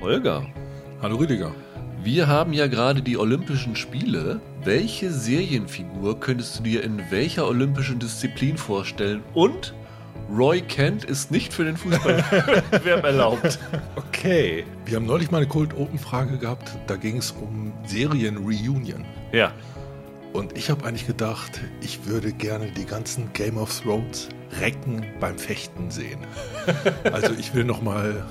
Holger. Hallo Rüdiger. Wir haben ja gerade die Olympischen Spiele. Welche Serienfigur könntest du dir in welcher olympischen Disziplin vorstellen? Und Roy Kent ist nicht für den Fußballwettbewerb erlaubt. Okay. Wir haben neulich mal eine Cold Open Frage gehabt. Da ging es um Serien-Reunion. Ja. Und ich habe eigentlich gedacht, ich würde gerne die ganzen Game of Thrones Recken beim Fechten sehen. Also ich will noch mal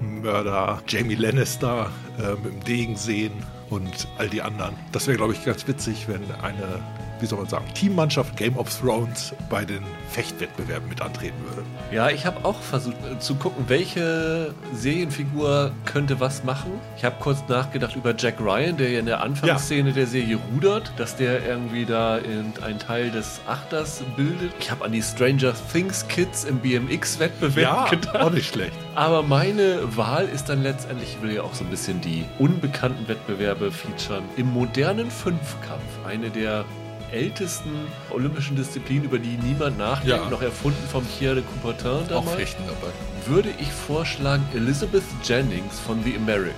Königsmörder Jamie Lannister äh, mit dem Degen sehen und all die anderen. Das wäre, glaube ich, ganz witzig, wenn eine wie soll man sagen, Teammannschaft Game of Thrones bei den Fechtwettbewerben mit antreten würde. Ja, ich habe auch versucht äh, zu gucken, welche Serienfigur könnte was machen. Ich habe kurz nachgedacht über Jack Ryan, der ja in der Anfangsszene ja. der Serie rudert, dass der irgendwie da einen Teil des Achters bildet. Ich habe an die Stranger Things Kids im BMX-Wettbewerb ja, gedacht. Auch nicht schlecht. Aber meine Wahl ist dann letztendlich, ich will ja auch so ein bisschen die unbekannten Wettbewerbe featuren, im modernen Fünfkampf. Eine der ältesten olympischen Disziplinen, über die niemand nachdenkt, ja. noch erfunden vom Pierre de Coubertin damals. Auch Fechten dabei. Würde ich vorschlagen Elizabeth Jennings von The Americans.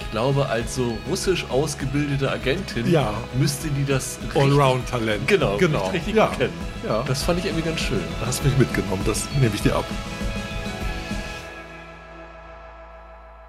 Ich glaube, als so russisch ausgebildete Agentin ja. müsste die das Allround-Talent genau, genau. richtig ja. kennen. Ja. Das fand ich irgendwie ganz schön. Da hast mich mitgenommen, das nehme ich dir ab.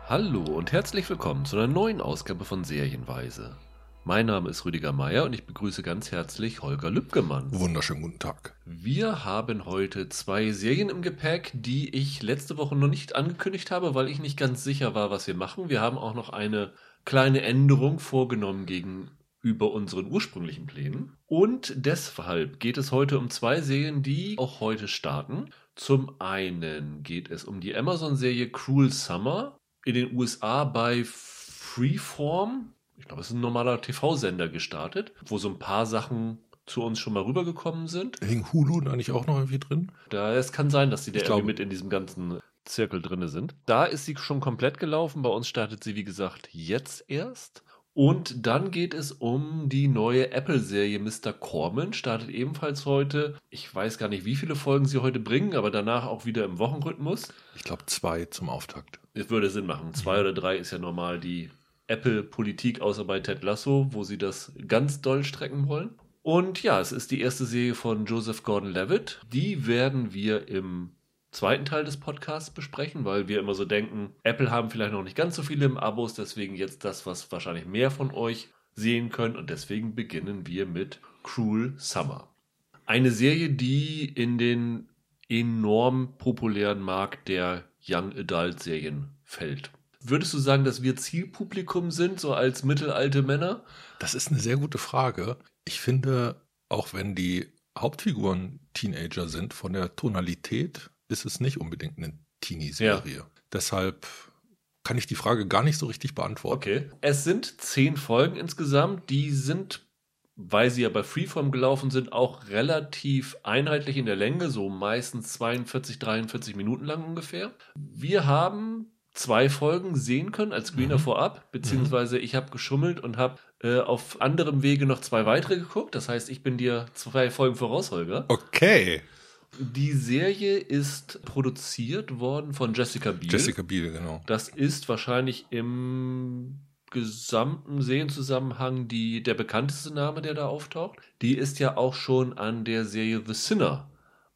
Hallo und herzlich willkommen zu einer neuen Ausgabe von Serienweise. Mein Name ist Rüdiger Meier und ich begrüße ganz herzlich Holger Lübgemann. Wunderschönen guten Tag. Wir haben heute zwei Serien im Gepäck, die ich letzte Woche noch nicht angekündigt habe, weil ich nicht ganz sicher war, was wir machen. Wir haben auch noch eine kleine Änderung vorgenommen gegenüber unseren ursprünglichen Plänen. Und deshalb geht es heute um zwei Serien, die auch heute starten. Zum einen geht es um die Amazon-Serie Cruel Summer in den USA bei Freeform ich glaube, es ist ein normaler TV-Sender gestartet, wo so ein paar Sachen zu uns schon mal rübergekommen sind. Hing Hulu da nicht auch noch irgendwie drin? Da, es kann sein, dass die da irgendwie mit in diesem ganzen Zirkel drin sind. Da ist sie schon komplett gelaufen. Bei uns startet sie, wie gesagt, jetzt erst. Und dann geht es um die neue Apple-Serie Mr. Corman, startet ebenfalls heute. Ich weiß gar nicht, wie viele Folgen sie heute bringen, aber danach auch wieder im Wochenrhythmus. Ich glaube zwei zum Auftakt. Es würde Sinn machen. Zwei oder drei ist ja normal die Apple-Politik, außer bei Ted Lasso, wo sie das ganz doll strecken wollen. Und ja, es ist die erste Serie von Joseph Gordon-Levitt. Die werden wir im zweiten Teil des Podcasts besprechen, weil wir immer so denken, Apple haben vielleicht noch nicht ganz so viele im Abos, deswegen jetzt das, was wahrscheinlich mehr von euch sehen können. Und deswegen beginnen wir mit Cruel Summer. Eine Serie, die in den enorm populären Markt der Young Adult Serien fällt. Würdest du sagen, dass wir Zielpublikum sind, so als mittelalte Männer? Das ist eine sehr gute Frage. Ich finde, auch wenn die Hauptfiguren Teenager sind, von der Tonalität ist es nicht unbedingt eine Teenie-Serie. Ja. Deshalb kann ich die Frage gar nicht so richtig beantworten. Okay. Es sind zehn Folgen insgesamt. Die sind, weil sie ja bei Freeform gelaufen sind, auch relativ einheitlich in der Länge, so meistens 42, 43 Minuten lang ungefähr. Wir haben zwei Folgen sehen können als Screener mhm. vorab, beziehungsweise ich habe geschummelt und habe äh, auf anderem Wege noch zwei weitere geguckt. Das heißt, ich bin dir zwei Folgen voraus, Holger. Okay. Die Serie ist produziert worden von Jessica Biel. Jessica Biel, genau. Das ist wahrscheinlich im gesamten Serienzusammenhang die, der bekannteste Name, der da auftaucht. Die ist ja auch schon an der Serie The Sinner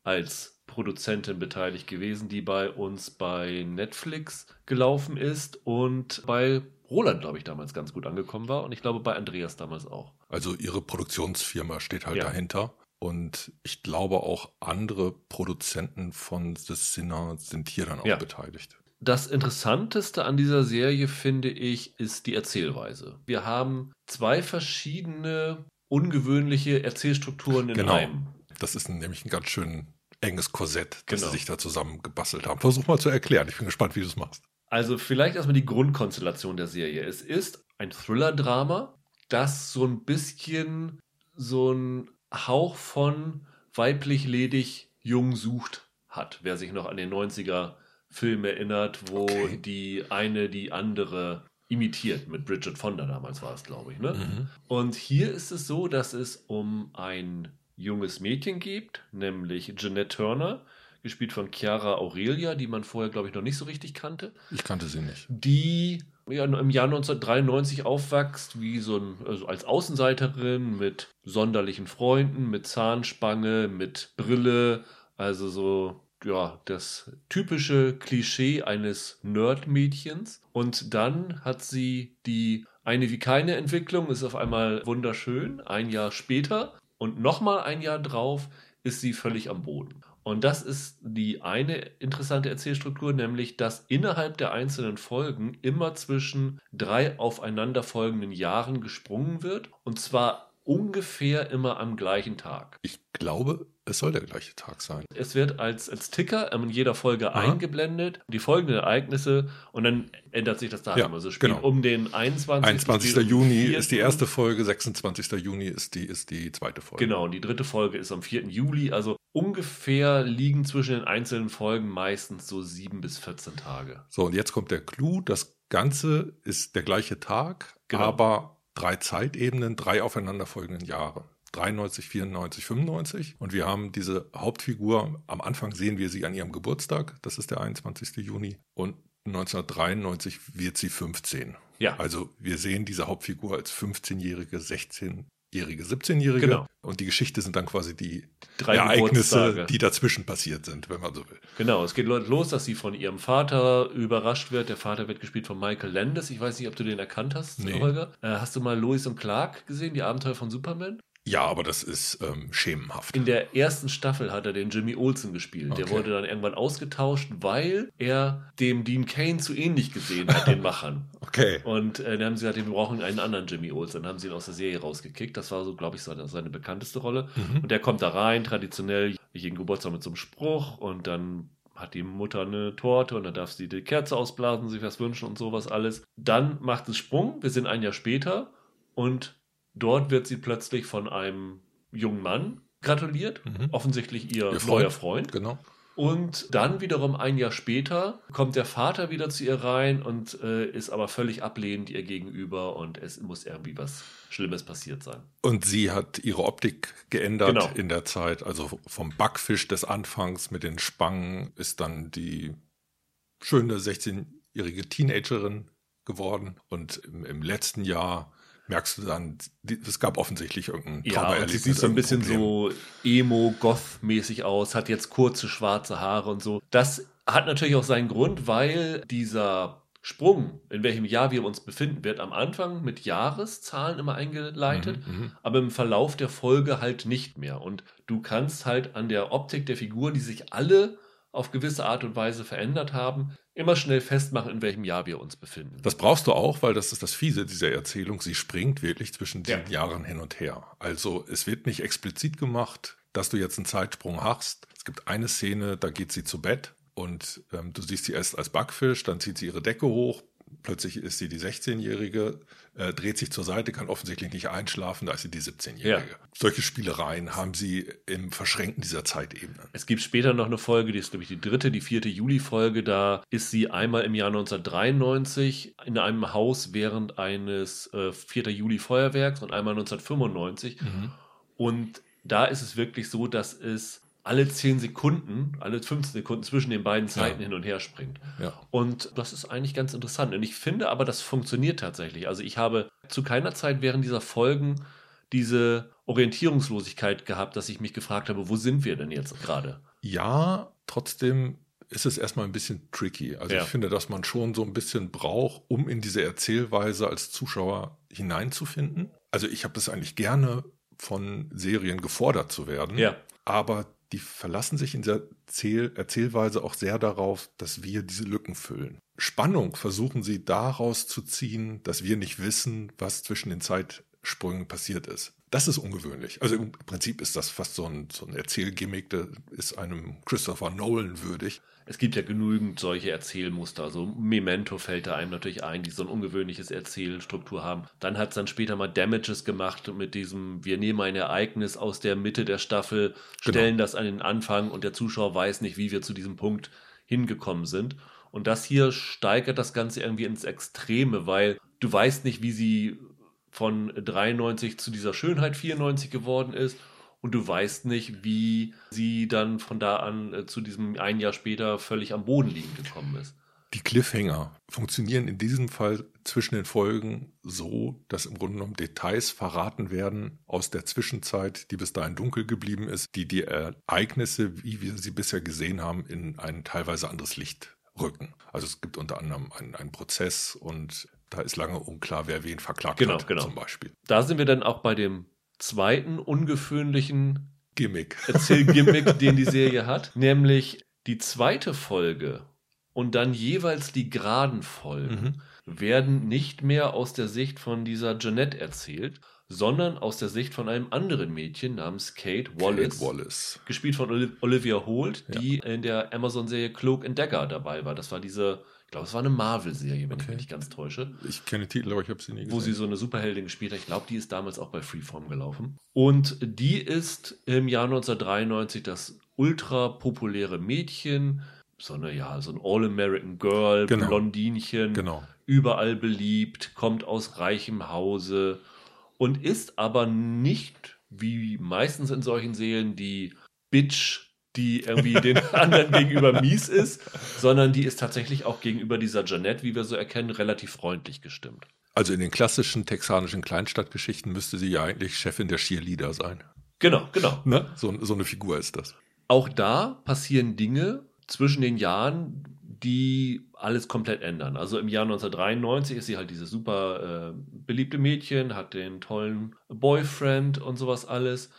als Produzentin beteiligt gewesen, die bei uns bei Netflix gelaufen ist und bei Roland, glaube ich, damals ganz gut angekommen war und ich glaube bei Andreas damals auch. Also ihre Produktionsfirma steht halt ja. dahinter. Und ich glaube auch andere Produzenten von The Sinner sind hier dann auch ja. beteiligt. Das Interessanteste an dieser Serie, finde ich, ist die Erzählweise. Wir haben zwei verschiedene ungewöhnliche Erzählstrukturen in genau. einem. Das ist nämlich ein ganz schön enges Korsett, das genau. sie sich da zusammen gebastelt haben. Versuch mal zu erklären. Ich bin gespannt, wie du es machst. Also vielleicht erstmal die Grundkonstellation der Serie. Es ist ein Thriller-Drama, das so ein bisschen so ein Hauch von weiblich ledig jung sucht hat. Wer sich noch an den 90er Film erinnert, wo okay. die eine die andere imitiert. Mit Bridget Fonda damals war es, glaube ich. Ne? Mhm. Und hier ist es so, dass es um ein junges Mädchen gibt, nämlich Jeanette Turner, gespielt von Chiara Aurelia, die man vorher, glaube ich, noch nicht so richtig kannte. Ich kannte sie nicht. Die ja, im Jahr 1993 aufwächst, wie so ein, also als Außenseiterin mit sonderlichen Freunden, mit Zahnspange, mit Brille, also so ja, das typische Klischee eines Nerd-Mädchens. Und dann hat sie die eine wie keine Entwicklung, ist auf einmal wunderschön. Ein Jahr später und nochmal ein Jahr drauf ist sie völlig am Boden. Und das ist die eine interessante Erzählstruktur, nämlich dass innerhalb der einzelnen Folgen immer zwischen drei aufeinanderfolgenden Jahren gesprungen wird. Und zwar ungefähr immer am gleichen Tag. Ich glaube, es soll der gleiche Tag sein. Es wird als, als Ticker in jeder Folge Aha. eingeblendet, die folgenden Ereignisse und dann ändert sich das Datum. Ja, also spielt genau. um den 21. 21. Juni ist die erste Folge, 26. Juni ist die, ist die zweite Folge. Genau, und die dritte Folge ist am 4. Juli. Also ungefähr liegen zwischen den einzelnen Folgen meistens so sieben bis 14 Tage. So, und jetzt kommt der Clou. Das Ganze ist der gleiche Tag, genau. aber drei Zeitebenen, drei aufeinanderfolgenden Jahre. 93, 94, 95. Und wir haben diese Hauptfigur, am Anfang sehen wir sie an ihrem Geburtstag, das ist der 21. Juni. Und 1993 wird sie 15. Ja. Also wir sehen diese Hauptfigur als 15-jährige, 16-jährige, 17-jährige. Genau. Und die Geschichte sind dann quasi die Drei Ereignisse, die dazwischen passiert sind, wenn man so will. Genau, es geht los, dass sie von ihrem Vater überrascht wird. Der Vater wird gespielt von Michael Landis. Ich weiß nicht, ob du den erkannt hast, nee. Holger. Äh, hast du mal Lois und Clark gesehen, die Abenteuer von Superman? Ja, aber das ist ähm, schemenhaft. In der ersten Staffel hat er den Jimmy Olsen gespielt. Okay. Der wurde dann irgendwann ausgetauscht, weil er dem Dean Kane zu ähnlich gesehen hat, den Machern. Okay. Und äh, dann haben sie gesagt, wir brauchen einen anderen Jimmy Olsen. Dann haben sie ihn aus der Serie rausgekickt. Das war so, glaube ich, seine, seine bekannteste Rolle. Mhm. Und der kommt da rein, traditionell jeden Geburtstag mit so einem Spruch und dann hat die Mutter eine Torte und dann darf sie die Kerze ausblasen, sich was wünschen und sowas alles. Dann macht es Sprung. Wir sind ein Jahr später und Dort wird sie plötzlich von einem jungen Mann gratuliert, mhm. offensichtlich ihr, ihr Freund, neuer Freund. Genau. Und dann wiederum ein Jahr später kommt der Vater wieder zu ihr rein und äh, ist aber völlig ablehnend ihr gegenüber und es muss irgendwie was Schlimmes passiert sein. Und sie hat ihre Optik geändert genau. in der Zeit. Also vom Backfisch des Anfangs mit den Spangen ist dann die schöne 16-jährige Teenagerin geworden. Und im, im letzten Jahr merkst du dann, es gab offensichtlich irgendein Ja, und sie sieht so ein bisschen Problem. so emo-goth-mäßig aus, hat jetzt kurze schwarze Haare und so. Das hat natürlich auch seinen Grund, weil dieser Sprung, in welchem Jahr wir uns befinden, wird am Anfang mit Jahreszahlen immer eingeleitet, mhm, mhm, aber im Verlauf der Folge halt nicht mehr. Und du kannst halt an der Optik der Figuren, die sich alle auf gewisse Art und Weise verändert haben, immer schnell festmachen, in welchem Jahr wir uns befinden. Das brauchst du auch, weil das ist das Fiese dieser Erzählung. Sie springt wirklich zwischen den ja. Jahren hin und her. Also es wird nicht explizit gemacht, dass du jetzt einen Zeitsprung hast. Es gibt eine Szene, da geht sie zu Bett und ähm, du siehst sie erst als Backfisch, dann zieht sie ihre Decke hoch, plötzlich ist sie die 16-Jährige, äh, dreht sich zur Seite, kann offensichtlich nicht einschlafen, da ist sie die 17-Jährige. Ja. Solche Spielereien haben sie im Verschränken dieser Zeitebene. Es gibt später noch eine Folge, die ist, glaube ich, die dritte, die vierte Juli-Folge. Da ist sie einmal im Jahr 1993 in einem Haus während eines äh, 4. Juli-Feuerwerks und einmal 1995. Mhm. Und da ist es wirklich so, dass es alle 10 Sekunden, alle 15 Sekunden zwischen den beiden Zeiten ja. hin und her springt. Ja. Und das ist eigentlich ganz interessant. Und ich finde aber, das funktioniert tatsächlich. Also ich habe zu keiner Zeit während dieser Folgen diese Orientierungslosigkeit gehabt, dass ich mich gefragt habe, wo sind wir denn jetzt gerade? Ja, trotzdem ist es erstmal ein bisschen tricky. Also ja. ich finde, dass man schon so ein bisschen braucht, um in diese Erzählweise als Zuschauer hineinzufinden. Also ich habe es eigentlich gerne von Serien gefordert zu werden. Ja. Aber die verlassen sich in der Erzähl Erzählweise auch sehr darauf, dass wir diese Lücken füllen. Spannung versuchen sie daraus zu ziehen, dass wir nicht wissen, was zwischen den Zeitsprüngen passiert ist. Das ist ungewöhnlich. Also im Prinzip ist das fast so ein, so ein Erzählgimmick, der ist einem Christopher Nolan würdig es gibt ja genügend solche Erzählmuster. Also Memento fällt da einem natürlich ein, die so ein ungewöhnliches Erzählstruktur haben. Dann hat es dann später mal Damages gemacht mit diesem, wir nehmen ein Ereignis aus der Mitte der Staffel, stellen genau. das an den Anfang und der Zuschauer weiß nicht, wie wir zu diesem Punkt hingekommen sind. Und das hier steigert das Ganze irgendwie ins Extreme, weil du weißt nicht, wie sie von 93 zu dieser Schönheit 94 geworden ist und du weißt nicht, wie sie dann von da an äh, zu diesem ein Jahr später völlig am Boden liegen gekommen ist. Die Cliffhanger funktionieren in diesem Fall zwischen den Folgen so, dass im Grunde genommen Details verraten werden aus der Zwischenzeit, die bis dahin dunkel geblieben ist, die die Ereignisse, wie wir sie bisher gesehen haben, in ein teilweise anderes Licht rücken. Also es gibt unter anderem einen, einen Prozess und da ist lange unklar, wer wen verklagt Genau, hat, genau. zum Beispiel. Da sind wir dann auch bei dem zweiten ungewöhnlichen Gimmick. Erzählgimmick, den die Serie hat, nämlich die zweite Folge und dann jeweils die geraden Folgen Mhm. werden nicht mehr aus der Sicht von dieser Jeanette erzählt, sondern aus der Sicht von einem anderen Mädchen namens Kate Wallace. Kate Wallace. Gespielt von Oli- Olivia Holt, Ja. die in der Amazon-Serie Cloak and Dagger dabei war. Das war diese, ich glaube, es war eine Marvel-Serie, wenn ich Okay. mich nicht ganz täusche Ich kenne den Titel, aber ich habe sie nie gesehen. wo sie so eine Superheldin gespielt hat. Ich glaube, die ist damals auch bei Freeform gelaufen. Und die ist im Jahr 1993 das ultra populäre Mädchen, so eine, ja, so ein All-American Girl, Genau. Blondinchen, Genau. überall beliebt, kommt aus reichem Hause und ist aber nicht, wie meistens in solchen Serien, die Bitch, die irgendwie den anderen gegenüber mies ist, sondern die ist tatsächlich auch gegenüber dieser Jeanette, wie wir so erkennen, relativ freundlich gestimmt. Also in den klassischen texanischen Kleinstadtgeschichten müsste sie ja eigentlich Chefin der Cheerleader sein. Genau, genau. Ne? So, so eine Figur ist das. Auch da passieren Dinge zwischen den Jahren, die alles komplett ändern. Also im Jahr 1993 ist sie halt dieses super äh, beliebte Mädchen, hat den tollen Boyfriend und sowas alles.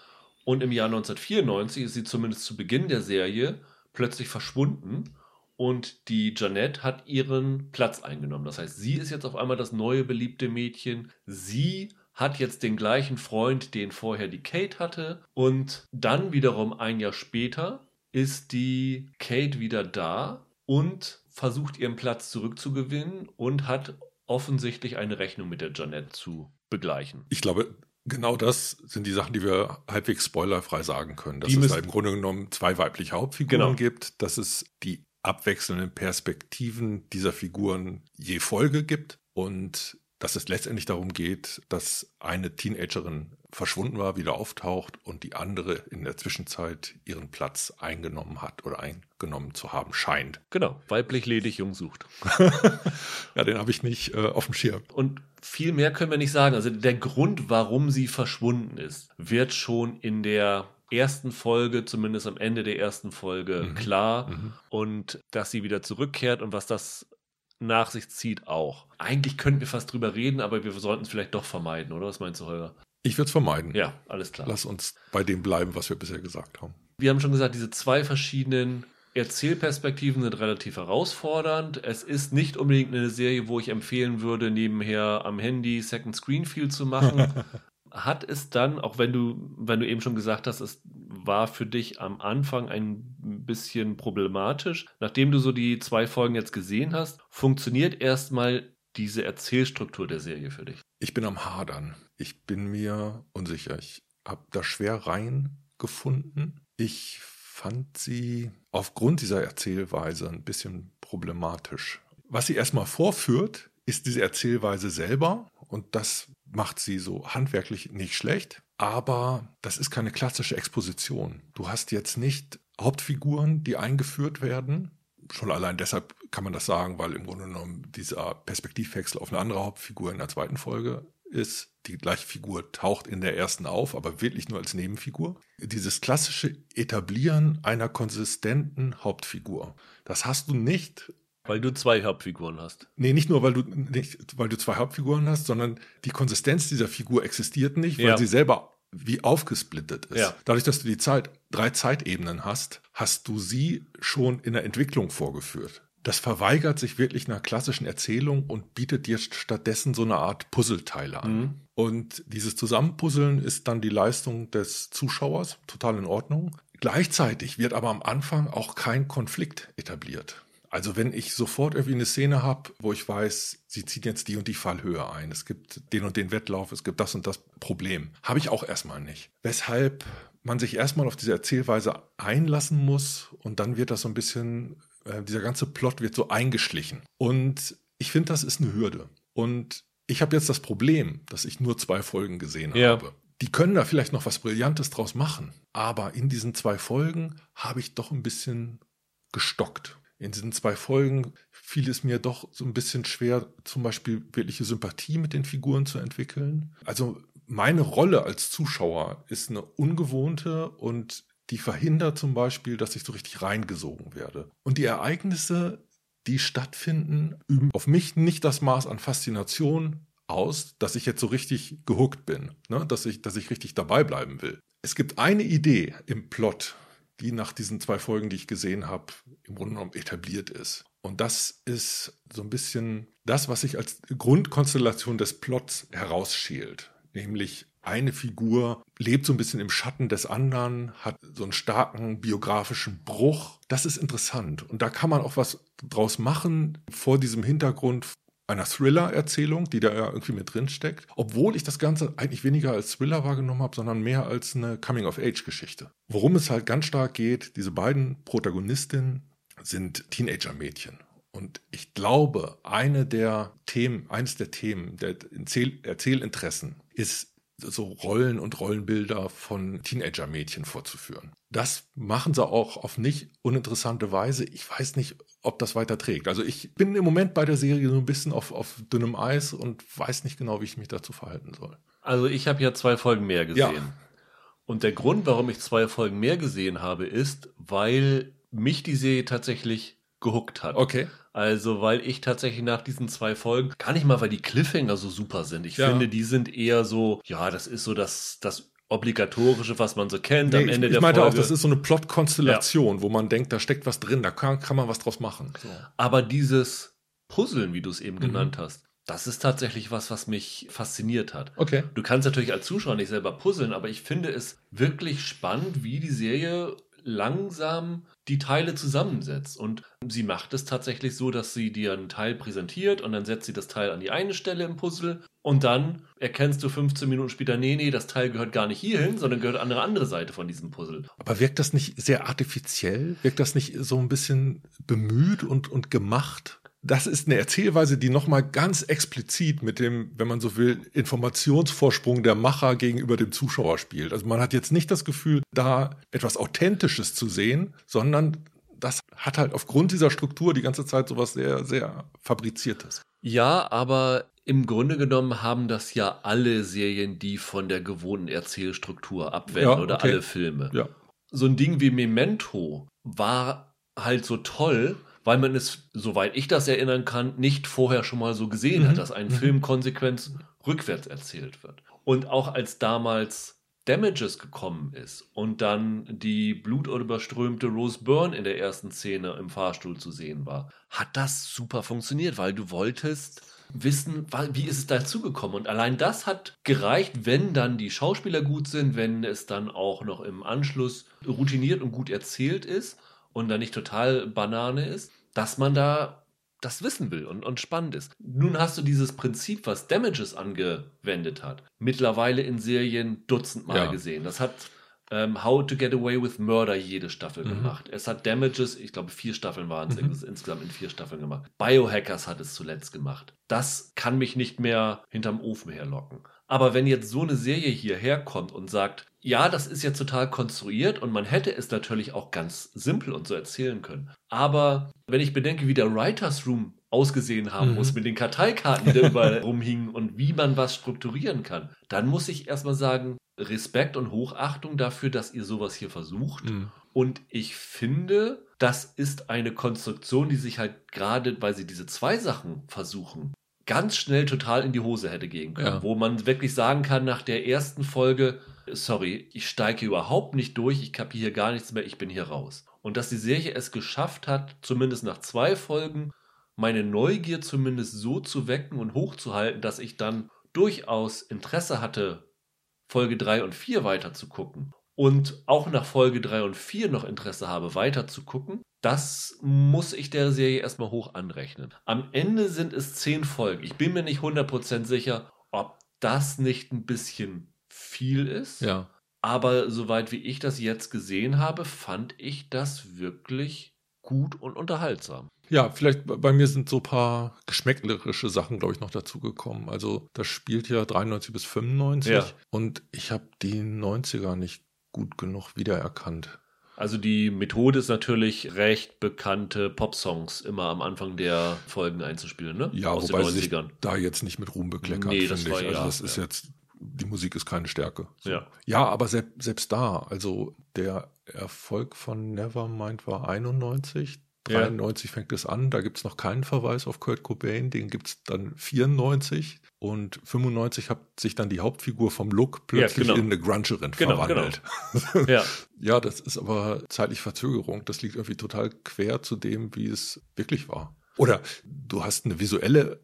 Und im Jahr 1994 ist sie zumindest zu Beginn der Serie plötzlich verschwunden und die Jeanette hat ihren Platz eingenommen. Das heißt, sie ist jetzt auf einmal das neue beliebte Mädchen. Sie hat jetzt den gleichen Freund, den vorher die Kate hatte. Und dann wiederum ein Jahr später ist die Kate wieder da und versucht ihren Platz zurückzugewinnen und hat offensichtlich eine Rechnung mit der Jeanette zu begleichen. Ich glaube, genau das sind die Sachen, die wir halbwegs spoilerfrei sagen können. Dass Die es da im Grunde genommen zwei weibliche Hauptfiguren Genau. gibt, dass es die abwechselnden Perspektiven dieser Figuren je Folge gibt und dass es letztendlich darum geht, dass eine Teenagerin verschwunden war, wieder auftaucht und die andere in der Zwischenzeit ihren Platz eingenommen hat oder eingenommen zu haben scheint. Genau, weiblich ledig jung sucht. Ja, den habe ich nicht äh, auf dem Schirm. Und viel mehr können wir nicht sagen. Also der Grund, warum sie verschwunden ist, wird schon in der ersten Folge, zumindest am Ende der ersten Folge, Mhm. klar. Mhm. Und dass sie wieder zurückkehrt und was das nach sich zieht auch. Eigentlich könnten wir fast drüber reden, aber wir sollten es vielleicht doch vermeiden, oder? Was meinst du, Holger? Ich würde es vermeiden. Ja, alles klar. Lass uns bei dem bleiben, was wir bisher gesagt haben. Wir haben schon gesagt, diese zwei verschiedenen Erzählperspektiven sind relativ herausfordernd. Es ist nicht unbedingt eine Serie, wo ich empfehlen würde, nebenher am Handy Second Screen viel zu machen. Hat es dann, auch wenn du, wenn du eben schon gesagt hast, es war für dich am Anfang ein bisschen problematisch. Nachdem du so die zwei Folgen jetzt gesehen hast, funktioniert erstmal diese Erzählstruktur der Serie für dich. Ich bin am Hadern. Ich bin mir unsicher. Ich habe da schwer reingefunden. Ich fand sie aufgrund dieser Erzählweise ein bisschen problematisch. Was sie erstmal vorführt, ist diese Erzählweise selber und das macht sie so handwerklich nicht schlecht, aber das ist keine klassische Exposition. Du hast jetzt nicht Hauptfiguren, die eingeführt werden. Schon allein deshalb kann man das sagen, weil im Grunde genommen dieser Perspektivwechsel auf eine andere Hauptfigur in der zweiten Folge ist. Die gleiche Figur taucht in der ersten auf, aber wirklich nur als Nebenfigur. Dieses klassische Etablieren einer konsistenten Hauptfigur, das hast du nicht Weil du zwei Hauptfiguren hast. Nee, nicht nur, weil du nicht, weil du zwei Hauptfiguren hast, sondern die Konsistenz dieser Figur existiert nicht, weil Ja. sie selber wie aufgesplittet ist. Ja. Dadurch, dass du die Zeit, drei Zeitebenen hast, hast du sie schon in der Entwicklung vorgeführt. Das verweigert sich wirklich einer klassischen Erzählung und bietet dir stattdessen so eine Art Puzzleteile an. Mhm. Und dieses Zusammenpuzzeln ist dann die Leistung des Zuschauers, total in Ordnung. Gleichzeitig wird aber am Anfang auch kein Konflikt etabliert. Also wenn ich sofort irgendwie eine Szene habe, wo ich weiß, sie zieht jetzt die und die Fallhöhe ein, es gibt den und den Wettlauf, es gibt das und das Problem, habe ich auch erstmal nicht. Weshalb man sich erstmal auf diese Erzählweise einlassen muss und dann wird das so ein bisschen, äh, dieser ganze Plot wird so eingeschlichen. Und ich finde, das ist eine Hürde. Und ich habe jetzt das Problem, dass ich nur zwei Folgen gesehen Ja. habe. die können da vielleicht noch was Brillantes draus machen. Aber in diesen zwei Folgen habe ich doch ein bisschen gestockt. In diesen zwei Folgen fiel es mir doch so ein bisschen schwer, zum Beispiel wirkliche Sympathie mit den Figuren zu entwickeln. Also meine Rolle als Zuschauer ist eine ungewohnte und die verhindert zum Beispiel, dass ich so richtig reingesogen werde. Und die Ereignisse, die stattfinden, üben auf mich nicht das Maß an Faszination aus, dass ich jetzt so richtig gehuckt bin, ne? dass, ich, dass ich richtig dabei bleiben will. Es gibt eine Idee im Plot, die nach diesen zwei Folgen, die ich gesehen habe, im Grunde genommen etabliert ist. Und das ist so ein bisschen das, was sich als Grundkonstellation des Plots herausschält. Nämlich eine Figur lebt so ein bisschen im Schatten des anderen, hat so einen starken biografischen Bruch. Das ist interessant. Und da kann man auch was draus machen vor diesem Hintergrund einer Thriller-Erzählung, die da ja irgendwie mit drin steckt, obwohl ich das Ganze eigentlich weniger als Thriller wahrgenommen habe, sondern mehr als eine Coming-of-Age-Geschichte. Worum es halt ganz stark geht, diese beiden Protagonistinnen sind Teenager-Mädchen. Und ich glaube, eine der Themen, eines der Themen, der Erzählinteressen ist so Rollen und Rollenbilder von Teenager-Mädchen vorzuführen. Das machen sie auch auf nicht uninteressante Weise. Ich weiß nicht, ob das weiter trägt. Also ich bin im Moment bei der Serie so ein bisschen auf, auf dünnem Eis und weiß nicht genau, wie ich mich dazu verhalten soll. Also ich habe ja zwei Folgen mehr gesehen. Ja. Und der Grund, warum ich zwei Folgen mehr gesehen habe, ist, weil mich die Serie tatsächlich gehuckt hat. Okay. Also, weil ich tatsächlich nach diesen zwei Folgen, gar nicht mal, weil die Cliffhanger so super sind. Ich ja. finde, die sind eher so, ja, das ist so das, das obligatorische, was man so kennt nee, am Ende ich, der ich meinte Folge. auch, das ist so eine Plot-Konstellation, ja. wo man denkt, da steckt was drin, da kann, kann man was draus machen. So. Aber dieses Puzzeln, wie du es eben mhm. genannt hast, das ist tatsächlich was, was mich fasziniert hat. Okay. Du kannst natürlich als Zuschauer nicht selber puzzeln, aber ich finde es wirklich spannend, wie die Serie langsam die Teile zusammensetzt. Und sie macht es tatsächlich so, dass sie dir einen Teil präsentiert und dann setzt sie das Teil an die eine Stelle im Puzzle und dann erkennst du 15 Minuten später, nee, nee, das Teil gehört gar nicht hierhin, sondern gehört an eine andere Seite von diesem Puzzle. Aber wirkt das nicht sehr artifiziell? Wirkt das nicht so ein bisschen bemüht und, und gemacht? Das ist eine Erzählweise, die nochmal ganz explizit mit dem, wenn man so will, Informationsvorsprung der Macher gegenüber dem Zuschauer spielt. Also man hat jetzt nicht das Gefühl, da etwas Authentisches zu sehen, sondern das hat halt aufgrund dieser Struktur die ganze Zeit sowas sehr, sehr Fabriziertes. Ja, aber im Grunde genommen haben das ja alle Serien, die von der gewohnten Erzählstruktur abwenden ja, oder alle Filme. Ja. So ein Ding wie Memento war halt so toll, weil man es, soweit ich das erinnern kann, nicht vorher schon mal so gesehen mhm. hat, dass ein mhm. Film konsequent rückwärts erzählt wird. Und auch als damals Damages gekommen ist und dann die blutüberströmte Rose Byrne in der ersten Szene im Fahrstuhl zu sehen war, hat das super funktioniert, weil du wolltest wissen, wie ist es dazu gekommen. Und allein das hat gereicht, wenn dann die Schauspieler gut sind, wenn es dann auch noch im Anschluss routiniert und gut erzählt ist und dann nicht total Banane ist, dass man da das wissen will und, und spannend ist. Nun hast du dieses Prinzip, was Damages angewendet hat, mittlerweile in Serien dutzendmal ja. gesehen. Das hat ähm, How to Get Away with Murder jede Staffel mhm. gemacht. Es hat Damages, ich glaube vier Staffeln waren es mhm. insgesamt in vier Staffeln gemacht. Biohackers hat es zuletzt gemacht. Das kann mich nicht mehr hinterm Ofen herlocken. Aber wenn jetzt so eine Serie hierher kommt und sagt, ja, das ist jetzt total konstruiert und man hätte es natürlich auch ganz simpel und so erzählen können. Aber wenn ich bedenke, wie der Writers Room ausgesehen haben mhm. muss, mit den Karteikarten, die da überall rumhingen und wie man was strukturieren kann, dann muss ich erstmal sagen, Respekt und Hochachtung dafür, dass ihr sowas hier versucht. Mhm. Und ich finde, das ist eine Konstruktion, die sich halt gerade, weil sie diese zwei Sachen versuchen, ganz schnell total in die Hose hätte gehen können. Ja. Wo man wirklich sagen kann, nach der ersten Folge, sorry, ich steige überhaupt nicht durch, ich kapiere hier gar nichts mehr, ich bin hier raus. Und dass die Serie es geschafft hat, zumindest nach zwei Folgen, meine Neugier zumindest so zu wecken und hochzuhalten, dass ich dann durchaus Interesse hatte, Folge 3 und 4 weiter zu gucken und auch nach Folge 3 und 4 noch Interesse habe, weiter zu gucken, das muss ich der Serie erstmal hoch anrechnen. Am Ende sind es 10 Folgen. Ich bin mir nicht 100% sicher, ob das nicht ein bisschen viel ist. Ja. Aber soweit wie ich das jetzt gesehen habe, fand ich das wirklich gut und unterhaltsam. Ja, vielleicht bei mir sind so ein paar geschmäcklerische Sachen, glaube ich, noch dazugekommen. Also das spielt ja 93 bis 95 ja. und ich habe die 90er nicht gut genug wiedererkannt. Also die Methode ist natürlich recht bekannte Popsongs immer am Anfang der Folgen einzuspielen, ne? Ja, Aus wobei den 90ern. sich da jetzt nicht mit Ruhm bekleckert, nee, das war, ich. Also ja, das ist jetzt, die Musik ist keine Stärke. So. Ja. ja, aber selbst, selbst da, also der Erfolg von Nevermind war 91, 93 ja. fängt es an, da gibt es noch keinen Verweis auf Kurt Cobain, den gibt es dann 94 und 95 hat sich dann die Hauptfigur vom Look plötzlich ja, genau. in eine Grungerin genau, verwandelt. Genau. ja. ja, das ist aber zeitlich Verzögerung. Das liegt irgendwie total quer zu dem, wie es wirklich war. Oder du hast eine visuelle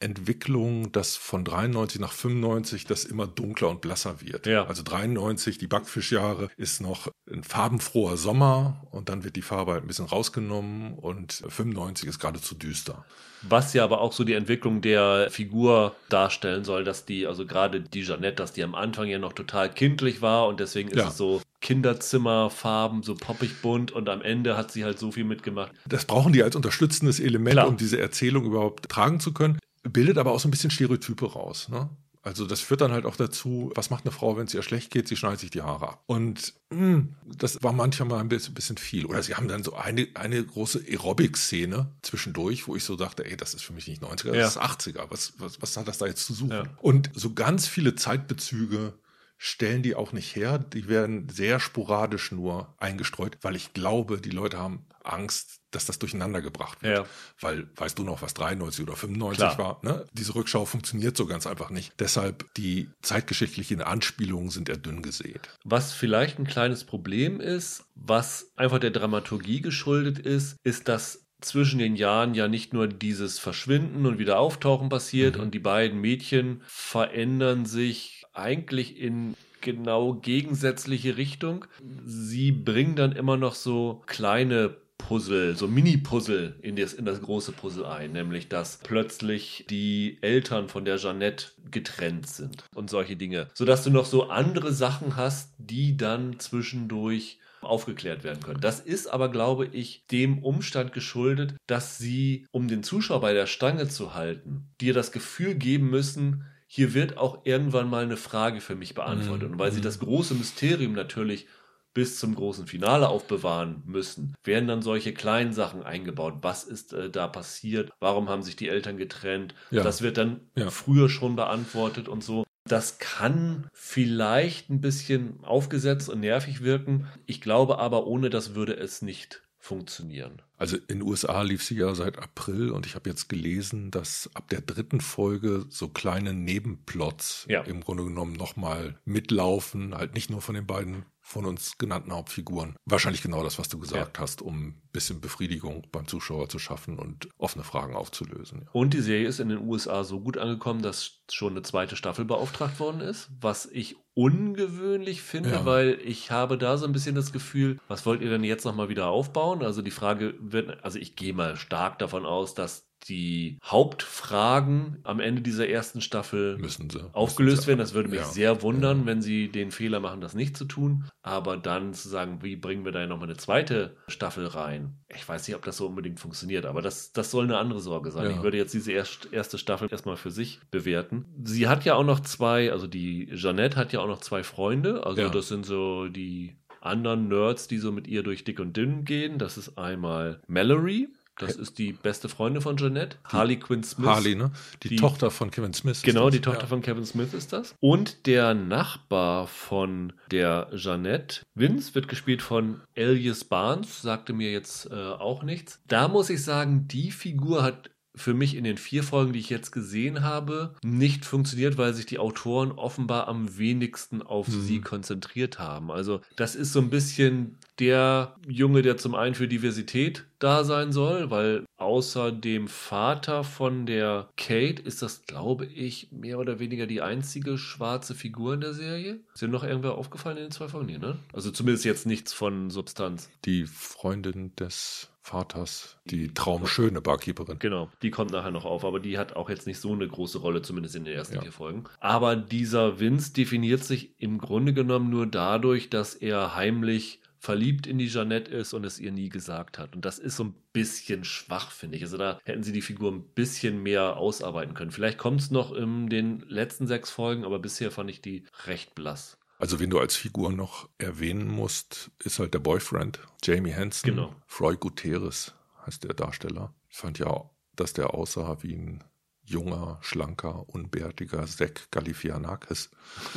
Entwicklung, dass von 93 nach 95 das immer dunkler und blasser wird. Ja. Also 93, die Backfischjahre, ist noch ein farbenfroher Sommer und dann wird die Farbe halt ein bisschen rausgenommen und 95 ist geradezu düster. Was ja aber auch so die Entwicklung der Figur darstellen soll, dass die, also gerade die Jeannette, dass die am Anfang ja noch total kindlich war und deswegen ist ja. es so Kinderzimmerfarben, so poppig bunt und am Ende hat sie halt so viel mitgemacht. Das brauchen die als unterstützendes Element, Klar. um diese Erzählung überhaupt tragen zu können bildet aber auch so ein bisschen Stereotype raus. Ne? Also das führt dann halt auch dazu, was macht eine Frau, wenn es ihr schlecht geht? Sie schneidet sich die Haare ab. Und mh, hm, das war manchmal ein bisschen, bisschen, viel. Oder sie haben dann so eine, eine große Aerobic-Szene zwischendurch, wo ich so dachte, ey, das ist für mich nicht 90er, das ja. ist 80er. Was, was, was hat das da jetzt zu suchen? Ja. Und so ganz viele Zeitbezüge stellen die auch nicht her. Die werden sehr sporadisch nur eingestreut, weil ich glaube, die Leute haben Angst, dass das durcheinander gebracht wird. Ja. Weil, weißt du noch, was 93 oder 95 Klar. war? Ne? Diese Rückschau funktioniert so ganz einfach nicht. Deshalb die zeitgeschichtlichen Anspielungen sind eher dünn gesät. Was vielleicht ein kleines Problem ist, was einfach der Dramaturgie geschuldet ist, ist, dass zwischen den Jahren ja nicht nur dieses Verschwinden und wieder Auftauchen passiert mhm. und die beiden Mädchen verändern sich eigentlich in genau gegensätzliche Richtung. Sie bringen dann immer noch so kleine Puzzle, so Mini-Puzzle in das, in das große Puzzle ein, nämlich dass plötzlich die Eltern von der Jeannette getrennt sind und solche Dinge, sodass du noch so andere Sachen hast, die dann zwischendurch aufgeklärt werden können. Das ist aber, glaube ich, dem Umstand geschuldet, dass sie, um den Zuschauer bei der Stange zu halten, dir das Gefühl geben müssen, hier wird auch irgendwann mal eine Frage für mich beantwortet. Mhm. Und weil sie mhm. das große Mysterium natürlich bis zum großen Finale aufbewahren müssen, werden dann solche kleinen Sachen eingebaut. Was ist äh, da passiert? Warum haben sich die Eltern getrennt? Ja. Das wird dann ja. früher schon beantwortet und so. Das kann vielleicht ein bisschen aufgesetzt und nervig wirken. Ich glaube aber, ohne das würde es nicht funktionieren. Also in den USA lief sie ja seit April und ich habe jetzt gelesen, dass ab der dritten Folge so kleine Nebenplots ja. im Grunde genommen nochmal mitlaufen, halt nicht nur von den beiden von uns genannten Hauptfiguren. Wahrscheinlich genau das, was du gesagt ja. hast, um ein bisschen Befriedigung beim Zuschauer zu schaffen und offene Fragen aufzulösen. Ja. Und die Serie ist in den USA so gut angekommen, dass schon eine zweite Staffel beauftragt worden ist, was ich ungewöhnlich finde, ja. weil ich habe da so ein bisschen das Gefühl, was wollt ihr denn jetzt nochmal wieder aufbauen? Also die Frage wird, also ich gehe mal stark davon aus, dass die Hauptfragen am Ende dieser ersten Staffel müssen sie, aufgelöst werden. Das würde mich ja, sehr wundern, ja. wenn sie den Fehler machen, das nicht zu tun. Aber dann zu sagen, wie bringen wir da nochmal eine zweite Staffel rein? Ich weiß nicht, ob das so unbedingt funktioniert, aber das, das soll eine andere Sorge sein. Ja. Ich würde jetzt diese erste Staffel erstmal für sich bewerten. Sie hat ja auch noch zwei, also die Jeannette hat ja auch noch zwei Freunde. Also das sind so die anderen Nerds, die so mit ihr durch dick und dünn gehen. Das ist einmal Mallory. Das ist die beste Freundin von Jeanette, Harley Quinn Smith. Harley, ne? Die, die Tochter von Kevin Smith. Genau, die Tochter ja. von Kevin Smith ist das. Und der Nachbar von der Jeanette, Vince, wird gespielt von Elias Barnes, sagte mir jetzt äh, auch nichts. Da muss ich sagen, die Figur hat für mich in den vier Folgen, die ich jetzt gesehen habe, nicht funktioniert, weil sich die Autoren offenbar am wenigsten auf mhm. sie konzentriert haben. Also das ist so ein bisschen der Junge, der zum einen für Diversität da sein soll, weil außer dem Vater von der Kate ist das, glaube ich, mehr oder weniger die einzige schwarze Figur in der Serie. Ist dir noch irgendwer aufgefallen in den zwei Folgen hier, ne? Also zumindest jetzt nichts von Substanz. Die Freundin des Vaters, die traumschöne Barkeeperin. Genau, die kommt nachher noch auf, aber die hat auch jetzt nicht so eine große Rolle, zumindest in den ersten ja. vier Folgen. Aber dieser Vince definiert sich im Grunde genommen nur dadurch, dass er heimlich verliebt in die Jeannette ist und es ihr nie gesagt hat. Und das ist so ein bisschen schwach, finde ich. Also da hätten sie die Figur ein bisschen mehr ausarbeiten können. Vielleicht kommt es noch in den letzten sechs Folgen, aber bisher fand ich die recht blass. Also wen du als Figur noch erwähnen musst, ist halt der Boyfriend, Jamie Hansen. Genau. Froy Gutierrez heißt der Darsteller. Ich fand ja, dass der aussah wie ein junger, schlanker, unbärtiger Zack Galifianakis.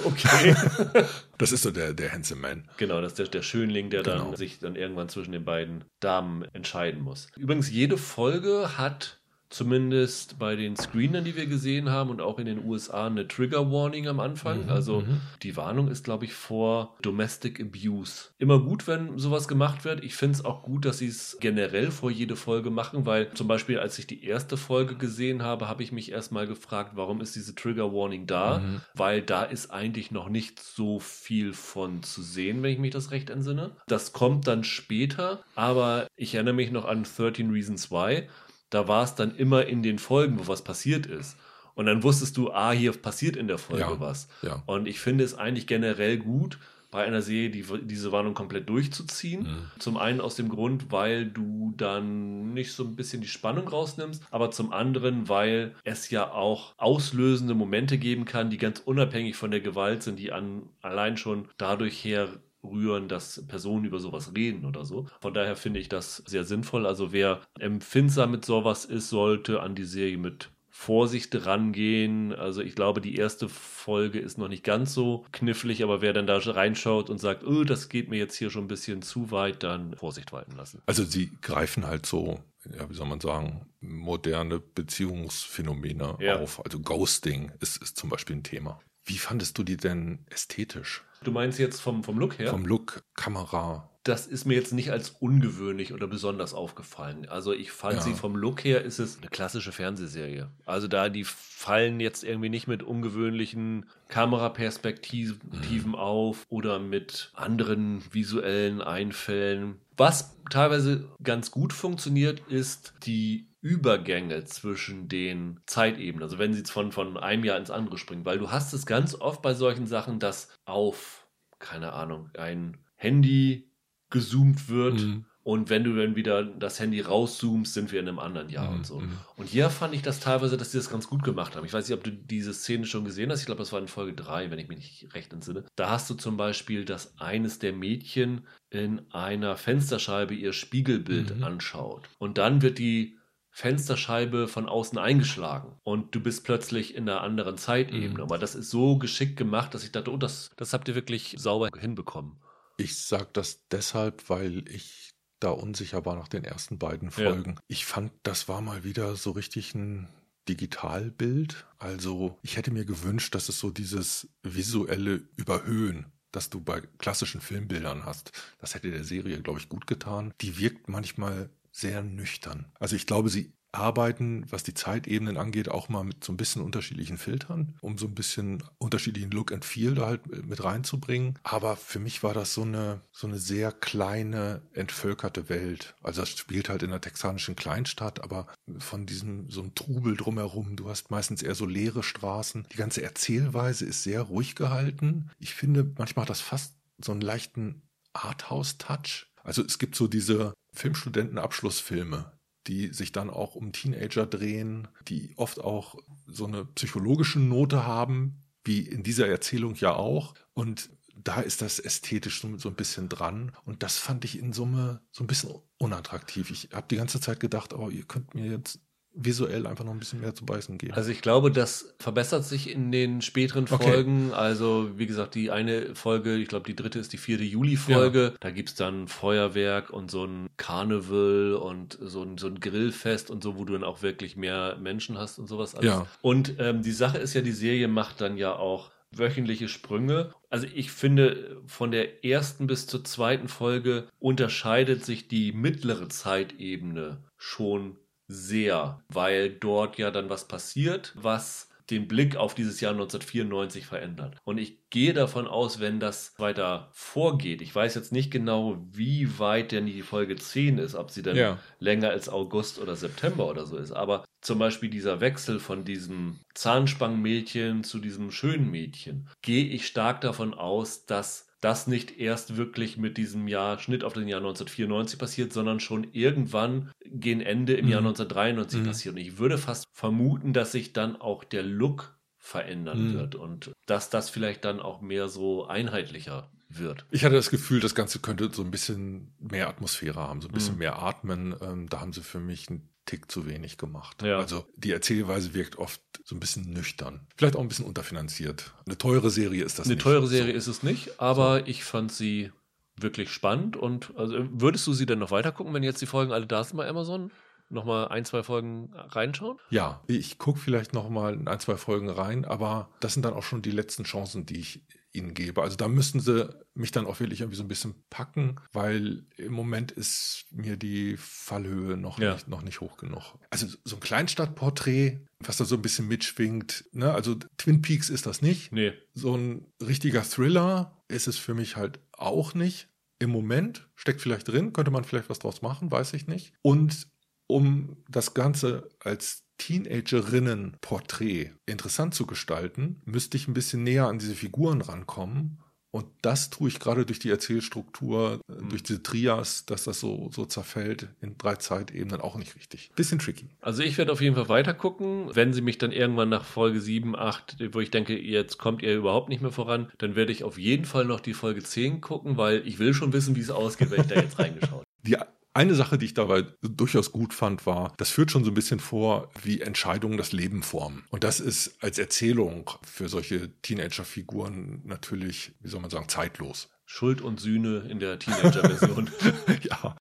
Okay. das ist so der, der Handsome Man. Genau, das ist der, der Schönling, der genau. dann sich dann irgendwann zwischen den beiden Damen entscheiden muss. Übrigens, jede Folge hat zumindest bei den Screenern, die wir gesehen haben und auch in den USA eine Trigger Warning am Anfang. Mhm, also mhm. die Warnung ist, glaube ich, vor Domestic Abuse. Immer gut, wenn sowas gemacht wird. Ich finde es auch gut, dass sie es generell vor jede Folge machen, weil zum Beispiel, als ich die erste Folge gesehen habe, habe ich mich erstmal gefragt, warum ist diese Trigger Warning da? Mhm. Weil da ist eigentlich noch nicht so viel von zu sehen, wenn ich mich das recht entsinne. Das kommt dann später, aber ich erinnere mich noch an 13 Reasons Why da war es dann immer in den Folgen, wo was passiert ist. Und dann wusstest du, ah, hier passiert in der Folge ja, was. Ja. Und ich finde es eigentlich generell gut, bei einer Serie die, diese Warnung komplett durchzuziehen. Mhm. Zum einen aus dem Grund, weil du dann nicht so ein bisschen die Spannung rausnimmst, aber zum anderen, weil es ja auch auslösende Momente geben kann, die ganz unabhängig von der Gewalt sind, die an, allein schon dadurch her rühren, dass Personen über sowas reden oder so. Von daher finde ich das sehr sinnvoll. Also wer empfindsam mit sowas ist, sollte an die Serie mit Vorsicht rangehen. Also ich glaube, die erste Folge ist noch nicht ganz so knifflig, aber wer dann da reinschaut und sagt, oh, das geht mir jetzt hier schon ein bisschen zu weit, dann Vorsicht walten lassen. Also sie greifen halt so, ja, wie soll man sagen, moderne Beziehungsphänomene ja. auf. Also Ghosting ist, ist zum Beispiel ein Thema. Wie fandest du die denn ästhetisch? Du meinst jetzt vom, vom Look her? Vom Look, Kamera. Das ist mir jetzt nicht als ungewöhnlich oder besonders aufgefallen. Also ich fand ja. sie vom Look her ist es eine klassische Fernsehserie. Also da die fallen jetzt irgendwie nicht mit ungewöhnlichen Kameraperspektiven mhm. auf oder mit anderen visuellen Einfällen. Was teilweise ganz gut funktioniert, ist die Übergänge zwischen den Zeitebenen. Also wenn sie jetzt von, von einem Jahr ins andere springen. Weil du hast es ganz oft bei solchen Sachen, dass auf, keine Ahnung, ein Handy gezoomt wird. Mhm. Und wenn du dann wieder das Handy rauszoomst, sind wir in einem anderen Jahr mhm. und so. Mhm. Und hier fand ich das teilweise, dass sie das ganz gut gemacht haben. Ich weiß nicht, ob du diese Szene schon gesehen hast. Ich glaube, das war in Folge 3, wenn ich mich nicht recht entsinne. Da hast du zum Beispiel, dass eines der Mädchen in einer Fensterscheibe ihr Spiegelbild mhm. anschaut. Und dann wird die Fensterscheibe von außen eingeschlagen und du bist plötzlich in einer anderen Zeitebene. Mhm. Aber das ist so geschickt gemacht, dass ich dachte, oh, das, das habt ihr wirklich sauber hinbekommen. Ich sage das deshalb, weil ich da unsicher war nach den ersten beiden Folgen. Ja. Ich fand, das war mal wieder so richtig ein Digitalbild. Also ich hätte mir gewünscht, dass es so dieses visuelle Überhöhen das du bei klassischen Filmbildern hast. Das hätte der Serie, glaube ich, gut getan. Die wirkt manchmal sehr nüchtern. Also ich glaube, sie arbeiten, was die Zeitebenen angeht, auch mal mit so ein bisschen unterschiedlichen Filtern, um so ein bisschen unterschiedlichen Look and Feel da halt mit reinzubringen. Aber für mich war das so eine, so eine sehr kleine, entvölkerte Welt. Also das spielt halt in einer texanischen Kleinstadt, aber von diesem, so einem Trubel drumherum. Du hast meistens eher so leere Straßen. Die ganze Erzählweise ist sehr ruhig gehalten. Ich finde, manchmal hat das fast so einen leichten Arthouse-Touch. Also es gibt so diese Filmstudentenabschlussfilme, die sich dann auch um Teenager drehen, die oft auch so eine psychologische Note haben, wie in dieser Erzählung ja auch. Und da ist das ästhetisch so, ein bisschen dran. Und das fand ich in Summe so ein bisschen unattraktiv. Ich habe die ganze Zeit gedacht, oh, ihr könnt mir jetzt visuell einfach noch ein bisschen mehr zu beißen geben. Also ich glaube, das verbessert sich in den späteren Folgen. Okay. Also wie gesagt, die eine Folge, ich glaube die dritte ist die vierte Juli-Folge. Ja. Da gibt's dann Feuerwerk und so ein Karneval und so ein, so ein Grillfest und so, wo du dann auch wirklich mehr Menschen hast und sowas alles. Ja. Und ähm, die Sache ist ja, die Serie macht dann ja auch wöchentliche Sprünge. Also ich finde, von der ersten bis zur zweiten Folge unterscheidet sich die mittlere Zeitebene schon sehr, weil dort ja dann was passiert, was den Blick auf dieses Jahr 1994 verändert. Und ich gehe davon aus, wenn das weiter vorgeht, ich weiß jetzt nicht genau, wie weit denn die Folge 10 ist, ob sie dann ja. länger als August oder September oder so ist, aber zum Beispiel dieser Wechsel von diesem Zahnspangenmädchen zu diesem schönen Mädchen, gehe ich stark davon aus, dass das nicht erst wirklich mit diesem Jahr Schnitt auf den Jahr 1994 passiert, sondern schon irgendwann gegen Ende im mhm. Jahr 1993 mhm. passiert. Und ich würde fast vermuten, dass sich dann auch der Look verändern mhm. wird und dass das vielleicht dann auch mehr so einheitlicher wird. Ich hatte das Gefühl, das Ganze könnte so ein bisschen mehr Atmosphäre haben, so ein bisschen mhm. mehr atmen. Ähm, da haben sie für mich einen Tick zu wenig gemacht. Ja. Also die Erzählweise wirkt oft so ein bisschen nüchtern. Vielleicht auch ein bisschen unterfinanziert. Eine teure Serie ist das Eine nicht. Eine teure Serie so. ist es nicht, aber so. ich fand sie wirklich spannend und also würdest du sie denn noch weiter gucken, wenn jetzt die Folgen alle da sind bei Amazon? noch mal ein, zwei Folgen reinschauen? Ja, ich gucke vielleicht noch mal in ein, zwei Folgen rein, aber das sind dann auch schon die letzten Chancen, die ich ihnen gebe. Also da müssten sie mich dann auch wirklich irgendwie so ein bisschen packen, weil im Moment ist mir die Fallhöhe noch, ja. nicht, noch nicht hoch genug. Also so ein Kleinstadtporträt, was da so ein bisschen mitschwingt, ne? also Twin Peaks ist das nicht. Nee. So ein richtiger Thriller ist es für mich halt auch nicht. Im Moment steckt vielleicht drin, könnte man vielleicht was draus machen, weiß ich nicht. Und um das Ganze als Teenagerinnen-Porträt interessant zu gestalten, müsste ich ein bisschen näher an diese Figuren rankommen. Und das tue ich gerade durch die Erzählstruktur, mhm. durch diese Trias, dass das so, so zerfällt in drei Zeitebenen auch nicht richtig. Bisschen tricky. Also ich werde auf jeden Fall weiter gucken. Wenn sie mich dann irgendwann nach Folge 7, 8, wo ich denke, jetzt kommt ihr überhaupt nicht mehr voran, dann werde ich auf jeden Fall noch die Folge 10 gucken, weil ich will schon wissen, wie es ausgeht, wenn ich da jetzt reingeschaut. Die eine Sache, die ich dabei durchaus gut fand, war, das führt schon so ein bisschen vor, wie Entscheidungen das Leben formen. Und das ist als Erzählung für solche Teenager-Figuren natürlich, wie soll man sagen, zeitlos. Schuld und Sühne in der Teenager-Version. ja.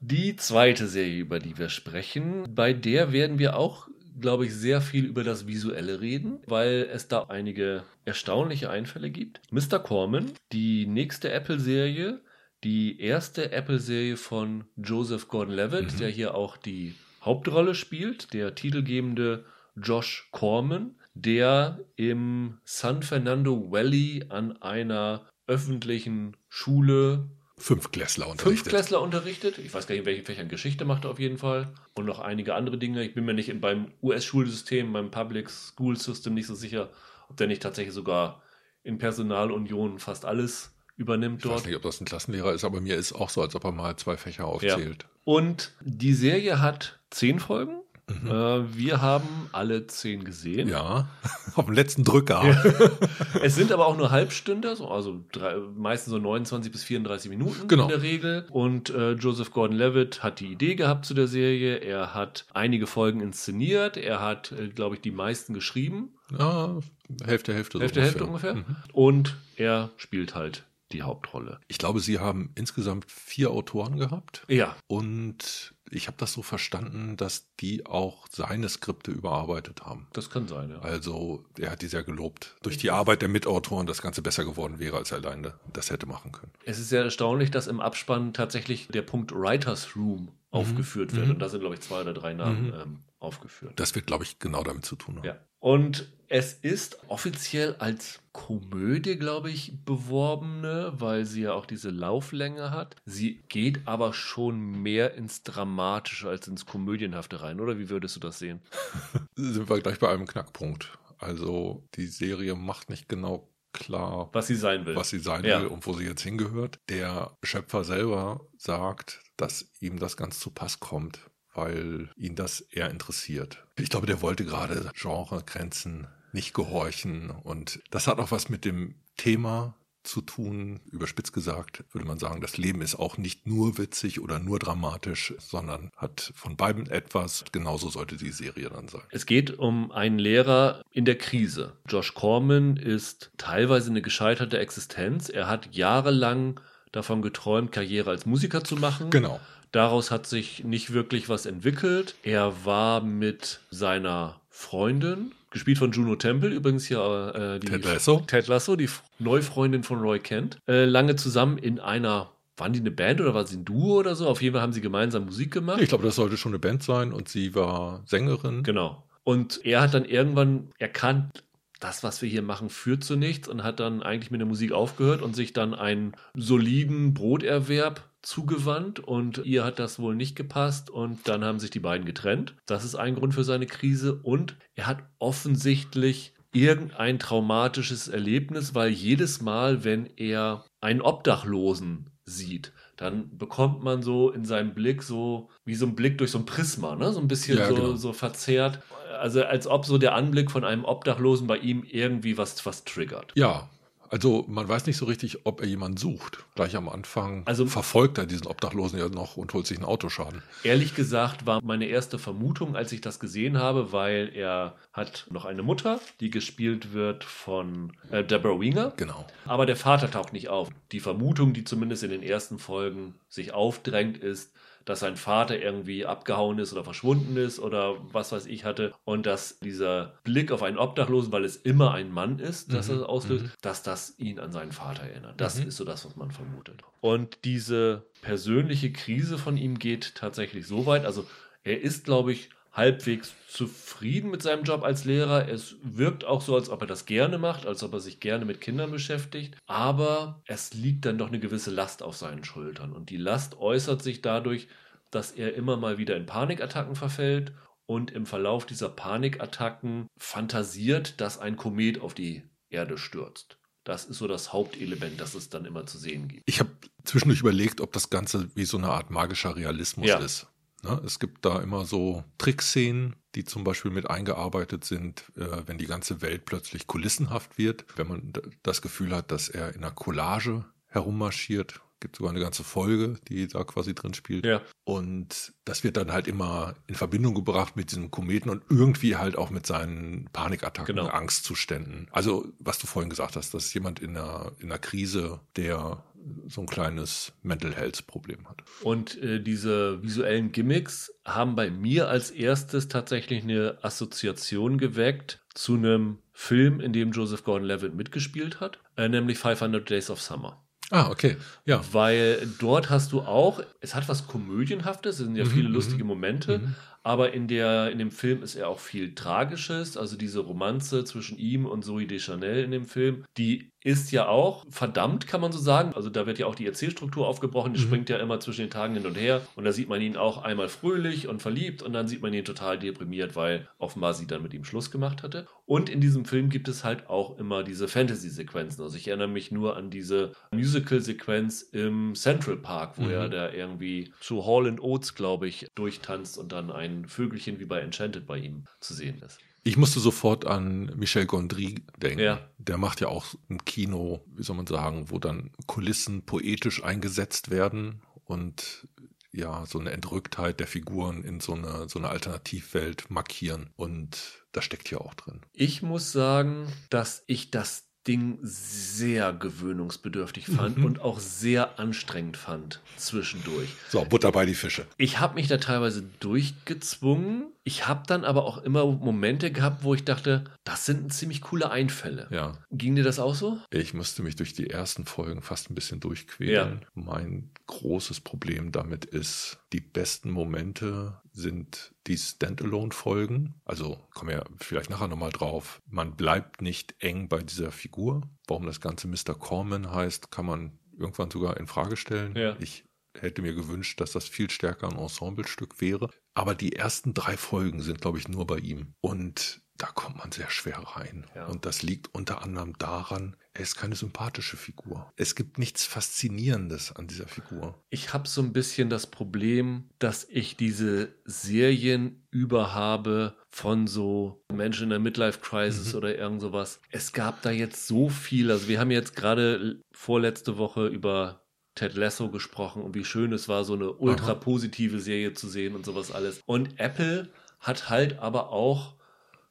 Die zweite Serie, über die wir sprechen, bei der werden wir auch glaube ich, sehr viel über das Visuelle reden, weil es da einige erstaunliche Einfälle gibt. Mr. Corman, die nächste Apple-Serie, die erste Apple-Serie von Joseph Gordon-Levitt, mhm. der hier auch die Hauptrolle spielt, der titelgebende Josh Corman, der im San Fernando Valley an einer öffentlichen Schule Fünfklässler unterrichtet. Fünfklässler unterrichtet. Ich weiß gar nicht, in welchen Fächern Geschichte macht er auf jeden Fall. Und noch einige andere Dinge. Ich bin mir nicht beim US-Schulsystem, beim Public School System nicht so sicher, ob der nicht tatsächlich sogar in Personalunion fast alles übernimmt dort. Ich weiß nicht, ob das ein Klassenlehrer ist, aber mir ist auch so, als ob er mal zwei Fächer aufzählt. Ja. Und die Serie hat zehn Folgen. Mhm. Äh, wir haben alle zehn gesehen. Ja, auf dem letzten Drücker. es sind aber auch nur Halbstünder, also drei, meistens so 29 bis 34 Minuten genau. in der Regel. Und äh, Joseph Gordon-Levitt hat die Idee gehabt zu der Serie. Er hat einige Folgen inszeniert. Er hat, äh, glaube ich, die meisten geschrieben. Ja, Hälfte, Hälfte. Hälfte, so Hälfte ungefähr. Mhm. Und er spielt halt die Hauptrolle. Ich glaube, Sie haben insgesamt vier Autoren gehabt. Ja. Und ich habe das so verstanden, dass die auch seine Skripte überarbeitet haben. Das kann sein, ja. Also er hat die sehr gelobt. Durch die Arbeit der Mitautoren das Ganze besser geworden wäre, als er alleine das hätte machen können. Es ist sehr erstaunlich, dass im Abspann tatsächlich der Punkt Writers Room mhm. aufgeführt wird. Mhm. Und da sind, glaube ich, zwei oder drei Namen mhm. ähm, aufgeführt. Das wird, glaube ich, genau damit zu tun haben. Ja. Und es ist offiziell als Komödie, glaube ich, beworbene, weil sie ja auch diese Lauflänge hat. Sie geht aber schon mehr ins Dramatische als ins Komödienhafte rein, oder wie würdest du das sehen? Sind wir gleich bei einem Knackpunkt. Also die Serie macht nicht genau klar, was sie sein will. Was sie sein ja. will und wo sie jetzt hingehört. Der Schöpfer selber sagt, dass ihm das ganz zu Pass kommt, weil ihn das eher interessiert. Ich glaube, der wollte gerade Genregrenzen nicht gehorchen und das hat auch was mit dem Thema zu tun. Überspitzt gesagt würde man sagen, das Leben ist auch nicht nur witzig oder nur dramatisch, sondern hat von beiden etwas. Genauso sollte die Serie dann sein. Es geht um einen Lehrer in der Krise. Josh Corman ist teilweise eine gescheiterte Existenz. Er hat jahrelang davon geträumt, Karriere als Musiker zu machen. Genau. Daraus hat sich nicht wirklich was entwickelt. Er war mit seiner Freundin, gespielt von Juno Temple, übrigens hier äh, die Ted Lasso. Ted Lasso, die Neufreundin von Roy Kent, äh, lange zusammen in einer waren die eine Band oder war sie ein Duo oder so? Auf jeden Fall haben sie gemeinsam Musik gemacht. Ich glaube, das sollte schon eine Band sein und sie war Sängerin. Genau. Und er hat dann irgendwann erkannt, das, was wir hier machen, führt zu nichts und hat dann eigentlich mit der Musik aufgehört und sich dann einen soliden Broterwerb zugewandt und ihr hat das wohl nicht gepasst und dann haben sich die beiden getrennt. Das ist ein Grund für seine Krise und er hat offensichtlich irgendein traumatisches Erlebnis, weil jedes Mal, wenn er einen Obdachlosen sieht, dann bekommt man so in seinem Blick so wie so ein Blick durch so ein Prisma, ne? so ein bisschen ja, so, genau. so verzerrt. Also als ob so der Anblick von einem Obdachlosen bei ihm irgendwie was, was triggert. Ja, also man weiß nicht so richtig, ob er jemanden sucht. Gleich am Anfang also, verfolgt er diesen Obdachlosen ja noch und holt sich einen Autoschaden. Ehrlich gesagt war meine erste Vermutung, als ich das gesehen habe, weil er hat noch eine Mutter, die gespielt wird von äh, Deborah Winger. Genau. Aber der Vater taucht nicht auf. Die Vermutung, die zumindest in den ersten Folgen sich aufdrängt, ist, dass sein Vater irgendwie abgehauen ist oder verschwunden ist oder was weiß ich hatte und dass dieser Blick auf einen Obdachlosen, weil es immer ein Mann ist, dass mhm. er auslöst, mhm. dass das ihn an seinen Vater erinnert. Das mhm. ist so das, was man vermutet. Und diese persönliche Krise von ihm geht tatsächlich so weit, also er ist, glaube ich, halbwegs zufrieden mit seinem Job als Lehrer. Es wirkt auch so, als ob er das gerne macht, als ob er sich gerne mit Kindern beschäftigt. Aber es liegt dann doch eine gewisse Last auf seinen Schultern. Und die Last äußert sich dadurch, dass er immer mal wieder in Panikattacken verfällt und im Verlauf dieser Panikattacken fantasiert, dass ein Komet auf die Erde stürzt. Das ist so das Hauptelement, das es dann immer zu sehen gibt. Ich habe zwischendurch überlegt, ob das Ganze wie so eine Art magischer Realismus ja. ist. Ne? Es gibt da immer so Trickszenen, die zum Beispiel mit eingearbeitet sind, äh, wenn die ganze Welt plötzlich kulissenhaft wird, wenn man das Gefühl hat, dass er in einer Collage herummarschiert. Gibt sogar eine ganze Folge, die da quasi drin spielt. Ja. Und das wird dann halt immer in Verbindung gebracht mit diesem Kometen und irgendwie halt auch mit seinen Panikattacken, genau. Angstzuständen. Also, was du vorhin gesagt hast, dass jemand in einer, in einer Krise, der so ein kleines Mental Health Problem hat. Und äh, diese visuellen Gimmicks haben bei mir als erstes tatsächlich eine Assoziation geweckt zu einem Film, in dem Joseph Gordon-Levitt mitgespielt hat, äh, nämlich 500 Days of Summer. Ah, okay. Ja. Weil dort hast du auch, es hat was Komödienhaftes, es sind ja mhm, viele lustige mhm. Momente, mhm. Aber in, der, in dem Film ist er auch viel Tragisches, also diese Romanze zwischen ihm und Zoe Deschanel in dem Film, die ist ja auch verdammt, kann man so sagen. Also da wird ja auch die Erzählstruktur aufgebrochen, die mhm. springt ja immer zwischen den Tagen hin und her. Und da sieht man ihn auch einmal fröhlich und verliebt und dann sieht man ihn total deprimiert, weil offenbar sie dann mit ihm Schluss gemacht hatte. Und in diesem Film gibt es halt auch immer diese Fantasy-Sequenzen. Also ich erinnere mich nur an diese Musical-Sequenz im Central Park, wo mhm. er da irgendwie zu Hall and Oates, glaube ich, durchtanzt und dann ein Vögelchen wie bei Enchanted bei ihm zu sehen ist. Ich musste sofort an Michel Gondry denken. Ja. Der macht ja auch ein Kino, wie soll man sagen, wo dann Kulissen poetisch eingesetzt werden und ja, so eine Entrücktheit der Figuren in so eine, so eine Alternativwelt markieren. Und das steckt hier auch drin. Ich muss sagen, dass ich das Ding sehr gewöhnungsbedürftig fand mhm. und auch sehr anstrengend fand zwischendurch. So, Butter bei die Fische. Ich habe mich da teilweise durchgezwungen. Ich habe dann aber auch immer Momente gehabt, wo ich dachte, das sind ziemlich coole Einfälle. Ja. Ging dir das auch so? Ich musste mich durch die ersten Folgen fast ein bisschen durchquälen. Ja. Mein großes Problem damit ist, die besten Momente sind die Standalone-Folgen. Also kommen wir vielleicht nachher nochmal drauf. Man bleibt nicht eng bei dieser Figur. Warum das Ganze Mr. Corman heißt, kann man irgendwann sogar in Frage stellen. Ja. Ich hätte mir gewünscht, dass das viel stärker ein Ensemblestück wäre. Aber die ersten drei Folgen sind, glaube ich, nur bei ihm. Und da kommt man sehr schwer rein. Ja. Und das liegt unter anderem daran, er ist keine sympathische Figur. Es gibt nichts Faszinierendes an dieser Figur. Ich habe so ein bisschen das Problem, dass ich diese Serien überhabe von so Menschen in der Midlife Crisis mhm. oder irgend sowas. Es gab da jetzt so viel. Also wir haben jetzt gerade vorletzte Woche über Ted Lasso gesprochen und wie schön es war, so eine ultra positive Serie zu sehen und sowas alles. Und Apple hat halt aber auch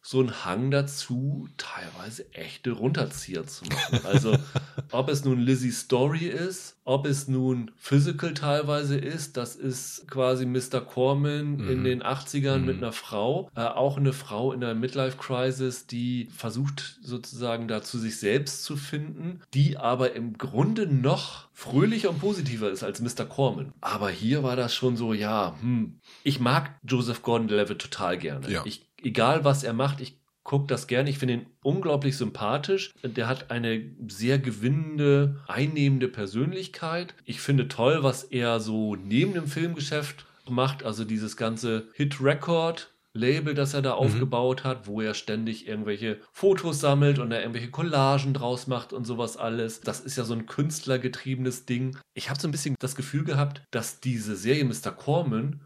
so einen Hang dazu, teilweise echte Runterzieher zu machen. Also, ob es nun Lizzie Story ist, ob es nun Physical teilweise ist, das ist quasi Mr. Corman mhm. in den 80ern mhm. mit einer Frau, äh, auch eine Frau in der Midlife Crisis, die versucht sozusagen da zu sich selbst zu finden, die aber im Grunde noch fröhlicher und positiver ist als Mr. Corman. Aber hier war das schon so, ja, hm. ich mag Joseph Gordon-Levitt total gerne. Ja. Ich egal was er macht, ich gucke das gerne. Ich finde ihn unglaublich sympathisch. Der hat eine sehr gewinnende, einnehmende Persönlichkeit. Ich finde toll, was er so neben dem Filmgeschäft macht. Also dieses ganze Hit-Record Label, das er da mhm. aufgebaut hat, wo er ständig irgendwelche Fotos sammelt und er irgendwelche Collagen draus macht und sowas alles. Das ist ja so ein künstlergetriebenes Ding. Ich habe so ein bisschen das Gefühl gehabt, dass diese Serie Mr. Corman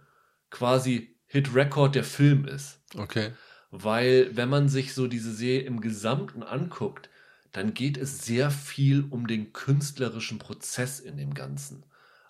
quasi Hit Record der Film ist. Okay. Weil, wenn man sich so diese Serie im Gesamten anguckt, dann geht es sehr viel um den künstlerischen Prozess in dem Ganzen.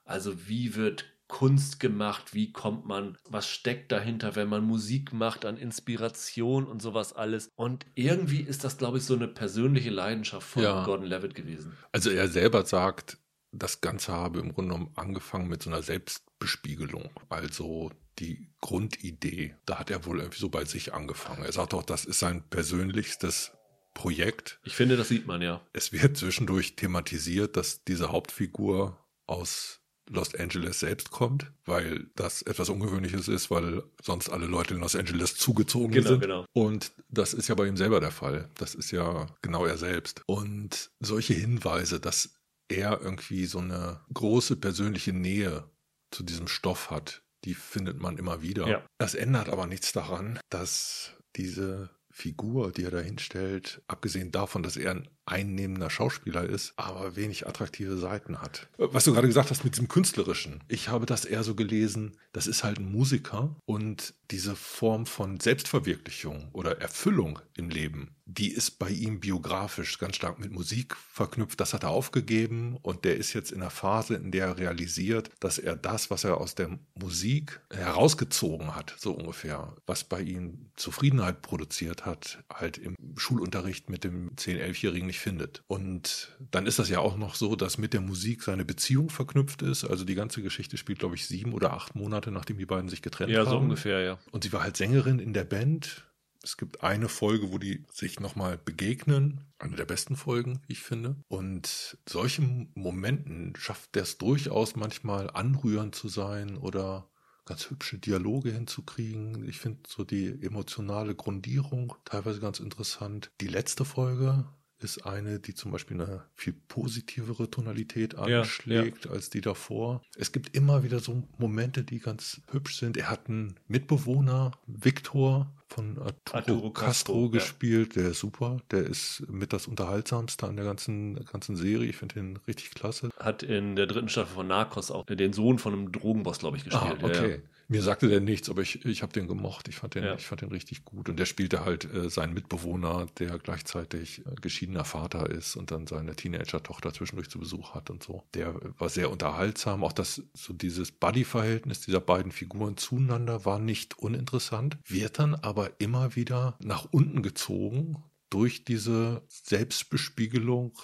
Also wie wird Kunst gemacht, wie kommt man, was steckt dahinter, wenn man Musik macht, an Inspiration und sowas alles. Und irgendwie ist das, glaube ich, so eine persönliche Leidenschaft von ja. Gordon Levitt gewesen. Also er selber sagt, das Ganze habe im Grunde genommen angefangen mit so einer Selbstbespiegelung. Also die Grundidee, da hat er wohl irgendwie so bei sich angefangen. Er sagt auch, das ist sein persönlichstes Projekt. Ich finde, das sieht man ja. Es wird zwischendurch thematisiert, dass diese Hauptfigur aus Los Angeles selbst kommt, weil das etwas Ungewöhnliches ist, weil sonst alle Leute in Los Angeles zugezogen genau, sind. Genau. Und das ist ja bei ihm selber der Fall. Das ist ja genau er selbst. Und solche Hinweise, dass er irgendwie so eine große persönliche Nähe zu diesem Stoff hat, die findet man immer wieder. Ja. Das ändert aber nichts daran, dass diese Figur, die er da hinstellt, abgesehen davon, dass er ein einnehmender Schauspieler ist, aber wenig attraktive Seiten hat. Was du gerade gesagt hast mit diesem Künstlerischen. Ich habe das eher so gelesen, das ist halt ein Musiker und diese Form von Selbstverwirklichung oder Erfüllung im Leben, die ist bei ihm biografisch ganz stark mit Musik verknüpft. Das hat er aufgegeben und der ist jetzt in einer Phase, in der er realisiert, dass er das, was er aus der Musik herausgezogen hat, so ungefähr, was bei ihm Zufriedenheit produziert hat, halt im Schulunterricht mit dem 10-, 11-Jährigen nicht findet. Und dann ist das ja auch noch so, dass mit der Musik seine Beziehung verknüpft ist. Also die ganze Geschichte spielt, glaube ich, sieben oder acht Monate, nachdem die beiden sich getrennt ja, haben. Ja, so ungefähr, ja. Und sie war halt Sängerin in der Band. Es gibt eine Folge, wo die sich nochmal begegnen. Eine der besten Folgen, ich finde. Und solchen Momenten schafft der es durchaus manchmal anrührend zu sein oder ganz hübsche Dialoge hinzukriegen. Ich finde so die emotionale Grundierung teilweise ganz interessant. Die letzte Folge ist eine, die zum Beispiel eine viel positivere Tonalität anschlägt ja, ja. als die davor. Es gibt immer wieder so Momente, die ganz hübsch sind. Er hat einen Mitbewohner, Viktor von Arturo, Arturo Castro, Castro gespielt. Ja. Der ist super. Der ist mit das Unterhaltsamste an der ganzen, ganzen Serie. Ich finde den richtig klasse. Hat in der dritten Staffel von Narcos auch den Sohn von einem Drogenboss, glaube ich, gespielt. Ah, okay. Mir sagte der nichts, aber ich, ich habe den gemocht. Ich fand den, ja. ich fand den richtig gut. Und der spielte halt äh, seinen Mitbewohner, der gleichzeitig äh, geschiedener Vater ist und dann seine Teenager-Tochter zwischendurch zu Besuch hat und so. Der war sehr unterhaltsam. Auch das, so dieses Buddy-Verhältnis dieser beiden Figuren zueinander war nicht uninteressant, wird dann aber immer wieder nach unten gezogen durch diese Selbstbespiegelung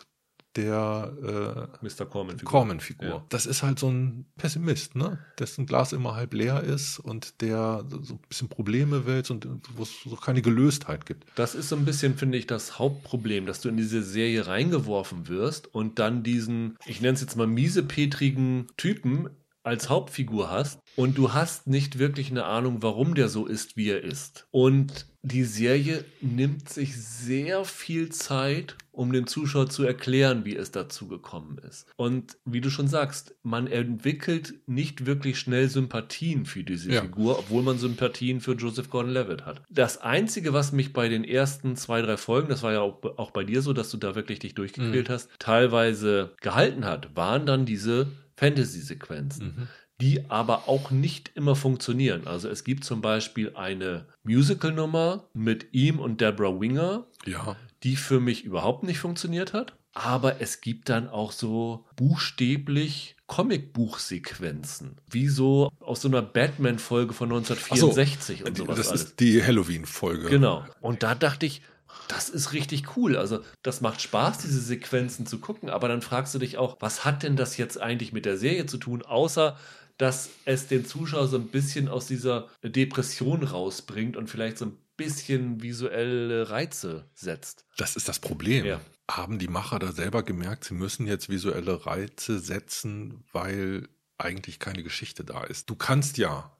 der äh, Mr. Corman-Figur. Corman-Figur. Ja. Das ist halt so ein Pessimist, ne? Dessen Glas immer halb leer ist und der so ein bisschen Probleme wälzt und wo es so keine Gelöstheit gibt. Das ist so ein bisschen, finde ich, das Hauptproblem, dass du in diese Serie reingeworfen wirst und dann diesen, ich nenne es jetzt mal miesepetrigen Typen als Hauptfigur hast und du hast nicht wirklich eine Ahnung, warum der so ist, wie er ist. Und die Serie nimmt sich sehr viel Zeit, um dem Zuschauer zu erklären, wie es dazu gekommen ist. Und wie du schon sagst, man entwickelt nicht wirklich schnell Sympathien für diese ja. Figur, obwohl man Sympathien für Joseph Gordon-Levitt hat. Das Einzige, was mich bei den ersten zwei, drei Folgen, das war ja auch, auch bei dir so, dass du da wirklich dich durchgequält mhm. hast, teilweise gehalten hat, waren dann diese Fantasy-Sequenzen. Mhm die aber auch nicht immer funktionieren. Also es gibt zum Beispiel eine Musical-Nummer mit ihm und Deborah Winger, ja. die für mich überhaupt nicht funktioniert hat. Aber es gibt dann auch so buchstäblich Comicbuchsequenzen, wie so aus so einer Batman-Folge von 1964 so, und sowas. Das alles. ist die Halloween-Folge. Genau. Und da dachte ich, das ist richtig cool. Also, das macht Spaß, diese Sequenzen zu gucken, aber dann fragst du dich auch, was hat denn das jetzt eigentlich mit der Serie zu tun, außer dass es den Zuschauer so ein bisschen aus dieser Depression rausbringt und vielleicht so ein bisschen visuelle Reize setzt. Das ist das Problem. Ja. Haben die Macher da selber gemerkt, sie müssen jetzt visuelle Reize setzen, weil eigentlich keine Geschichte da ist. Du kannst ja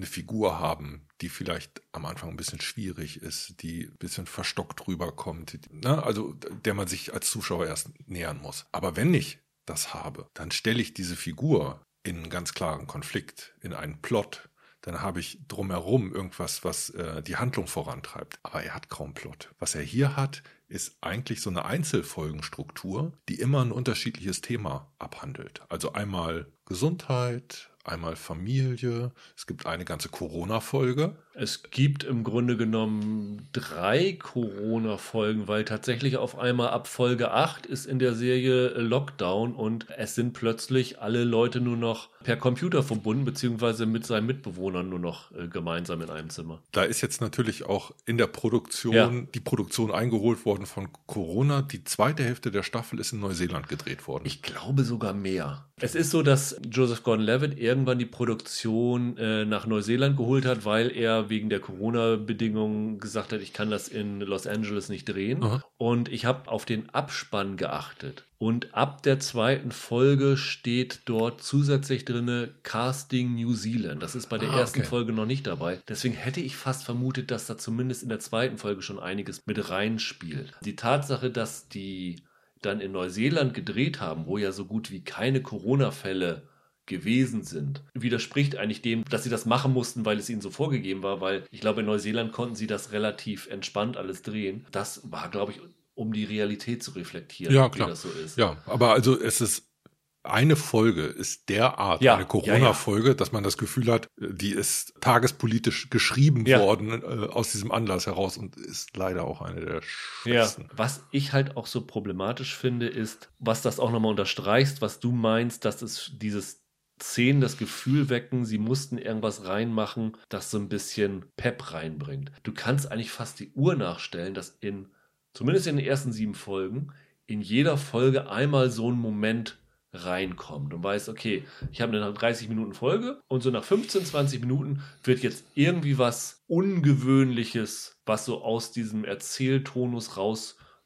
eine Figur haben, die vielleicht am Anfang ein bisschen schwierig ist, die ein bisschen verstockt rüberkommt, ne? also der man sich als Zuschauer erst nähern muss. Aber wenn ich das habe, dann stelle ich diese Figur in einen ganz klaren Konflikt, in einen Plot, dann habe ich drumherum irgendwas, was äh, die Handlung vorantreibt. Aber er hat kaum Plot. Was er hier hat, ist eigentlich so eine Einzelfolgenstruktur, die immer ein unterschiedliches Thema abhandelt. Also einmal Gesundheit, einmal Familie, es gibt eine ganze Corona-Folge. Es gibt im Grunde genommen drei Corona-Folgen, weil tatsächlich auf einmal ab Folge 8 ist in der Serie Lockdown und es sind plötzlich alle Leute nur noch per Computer verbunden, beziehungsweise mit seinen Mitbewohnern nur noch äh, gemeinsam in einem Zimmer. Da ist jetzt natürlich auch in der Produktion ja. die Produktion eingeholt worden von Corona. Die zweite Hälfte der Staffel ist in Neuseeland gedreht worden. Ich glaube sogar mehr. Es ist so, dass Joseph Gordon-Levitt irgendwann die Produktion äh, nach Neuseeland geholt hat, weil er wegen der Corona-Bedingungen gesagt hat, ich kann das in Los Angeles nicht drehen. Aha. Und ich habe auf den Abspann geachtet. Und ab der zweiten Folge steht dort zusätzlich drinne Casting New Zealand. Das ist bei der ah, ersten okay. Folge noch nicht dabei. Deswegen hätte ich fast vermutet, dass da zumindest in der zweiten Folge schon einiges mit reinspielt. Die Tatsache, dass die dann in Neuseeland gedreht haben, wo ja so gut wie keine Corona-Fälle gewesen sind, widerspricht eigentlich dem, dass sie das machen mussten, weil es ihnen so vorgegeben war, weil ich glaube, in Neuseeland konnten sie das relativ entspannt alles drehen. Das war, glaube ich, um die Realität zu reflektieren, ja, klar. wie das so ist. Ja, aber also es ist eine Folge ist derart ja, eine Corona-Folge, ja, ja. dass man das Gefühl hat, die ist tagespolitisch geschrieben worden äh, aus diesem Anlass heraus und ist leider auch eine der schwächsten. Was ich halt auch so problematisch finde, ist, was das auch nochmal unterstreichst, was du meinst, dass es dieses Szenen das Gefühl wecken, sie mussten irgendwas reinmachen, das so ein bisschen Pep reinbringt. Du kannst eigentlich fast die Uhr nachstellen, dass in, zumindest in den ersten sieben Folgen, in jeder Folge einmal so ein Moment reinkommt und weiß, okay, ich habe eine 30 Minuten Folge und so nach 15, 20 Minuten wird jetzt irgendwie was Ungewöhnliches, was so aus diesem Erzähltonus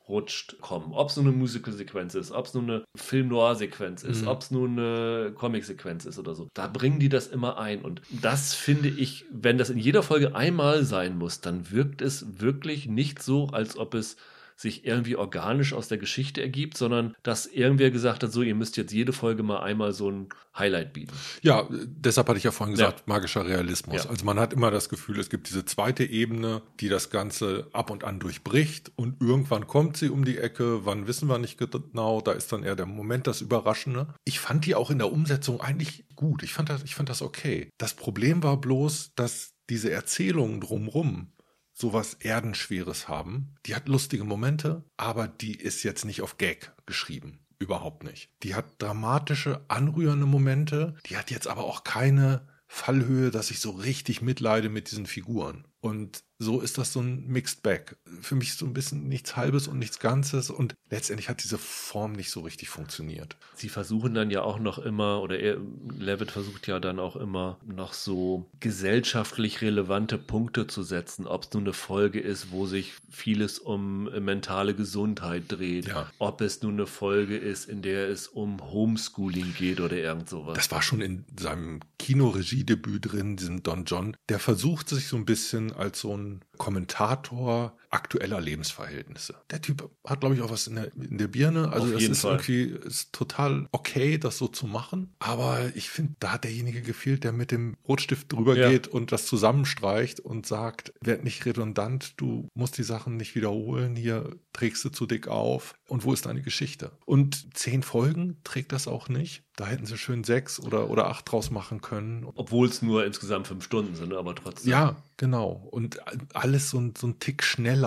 rausrutscht, kommen. Ob es nur eine Musical-Sequenz ist, ob es nur eine Film-Noir-Sequenz ist, mhm. ob es nur eine Comic-Sequenz ist oder so. Da bringen die das immer ein und das finde ich, wenn das in jeder Folge einmal sein muss, dann wirkt es wirklich nicht so, als ob es sich irgendwie organisch aus der Geschichte ergibt, sondern dass irgendwer gesagt hat, so, ihr müsst jetzt jede Folge mal einmal so ein Highlight bieten. Ja, deshalb hatte ich ja vorhin gesagt, ja. magischer Realismus. Ja. Also man hat immer das Gefühl, es gibt diese zweite Ebene, die das Ganze ab und an durchbricht und irgendwann kommt sie um die Ecke, wann wissen wir nicht genau, da ist dann eher der Moment das Überraschende. Ich fand die auch in der Umsetzung eigentlich gut. Ich fand das, ich fand das okay. Das Problem war bloß, dass diese Erzählungen drumrum sowas Erdenschweres haben. Die hat lustige Momente, aber die ist jetzt nicht auf Gag geschrieben. Überhaupt nicht. Die hat dramatische, anrührende Momente. Die hat jetzt aber auch keine Fallhöhe, dass ich so richtig mitleide mit diesen Figuren. Und so ist das so ein Mixed Bag. Für mich so ein bisschen nichts Halbes und nichts Ganzes und letztendlich hat diese Form nicht so richtig funktioniert. Sie versuchen dann ja auch noch immer, oder er, Levitt versucht ja dann auch immer noch so gesellschaftlich relevante Punkte zu setzen, ob es nun eine Folge ist, wo sich vieles um mentale Gesundheit dreht, ja. ob es nun eine Folge ist, in der es um Homeschooling geht oder irgend sowas. Das war schon in seinem Kinoregiedebüt drin, diesem Don John. Der versucht sich so ein bisschen als so ein Kommentator aktueller Lebensverhältnisse. Der Typ hat, glaube ich, auch was in der, in der Birne. Also es ist Fall. irgendwie ist total okay, das so zu machen. Aber ich finde, da hat derjenige gefehlt, der mit dem Rotstift drüber ja. geht und das zusammenstreicht und sagt, werd nicht redundant, du musst die Sachen nicht wiederholen, hier trägst du zu dick auf. Und wo ist deine Geschichte? Und zehn Folgen trägt das auch nicht. Da hätten sie schön sechs oder, oder acht draus machen können. Obwohl es nur insgesamt fünf Stunden sind, aber trotzdem. Ja, genau. Und alles so so ein Tick schneller,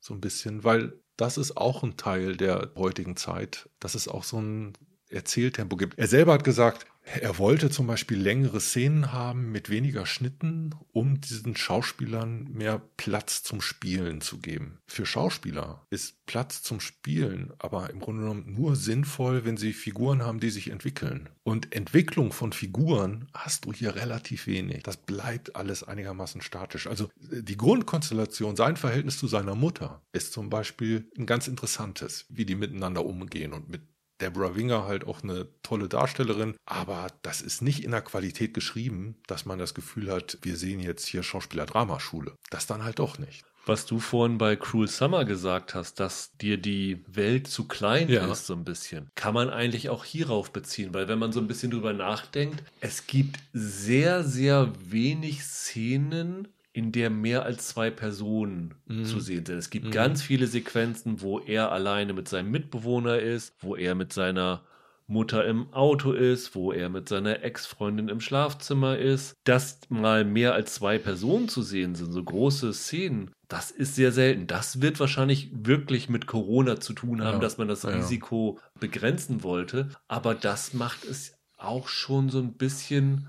so ein bisschen, weil das ist auch ein Teil der heutigen Zeit, dass es auch so ein Erzähltempo gibt. Er selber hat gesagt, er wollte zum Beispiel längere Szenen haben mit weniger Schnitten, um diesen Schauspielern mehr Platz zum Spielen zu geben. Für Schauspieler ist Platz zum Spielen aber im Grunde genommen nur sinnvoll, wenn sie Figuren haben, die sich entwickeln. Und Entwicklung von Figuren hast du hier relativ wenig. Das bleibt alles einigermaßen statisch. Also die Grundkonstellation, sein Verhältnis zu seiner Mutter, ist zum Beispiel ein ganz interessantes, wie die miteinander umgehen und mit Deborah Winger halt auch eine tolle Darstellerin, aber das ist nicht in der Qualität geschrieben, dass man das Gefühl hat, wir sehen jetzt hier Schauspieler-Dramaschule. Das dann halt doch nicht. Was du vorhin bei Cruel Summer gesagt hast, dass dir die Welt zu klein ja. ist, so ein bisschen, kann man eigentlich auch hierauf beziehen, weil wenn man so ein bisschen drüber nachdenkt, es gibt sehr, sehr wenig Szenen, in der mehr als zwei Personen mhm. zu sehen sind. Es gibt mhm. ganz viele Sequenzen, wo er alleine mit seinem Mitbewohner ist, wo er mit seiner Mutter im Auto ist, wo er mit seiner Ex-Freundin im Schlafzimmer ist. Dass mal mehr als zwei Personen zu sehen sind, so große Szenen, das ist sehr selten. Das wird wahrscheinlich wirklich mit Corona zu tun haben, ja, dass man das ja. Risiko begrenzen wollte. Aber das macht es auch schon so ein bisschen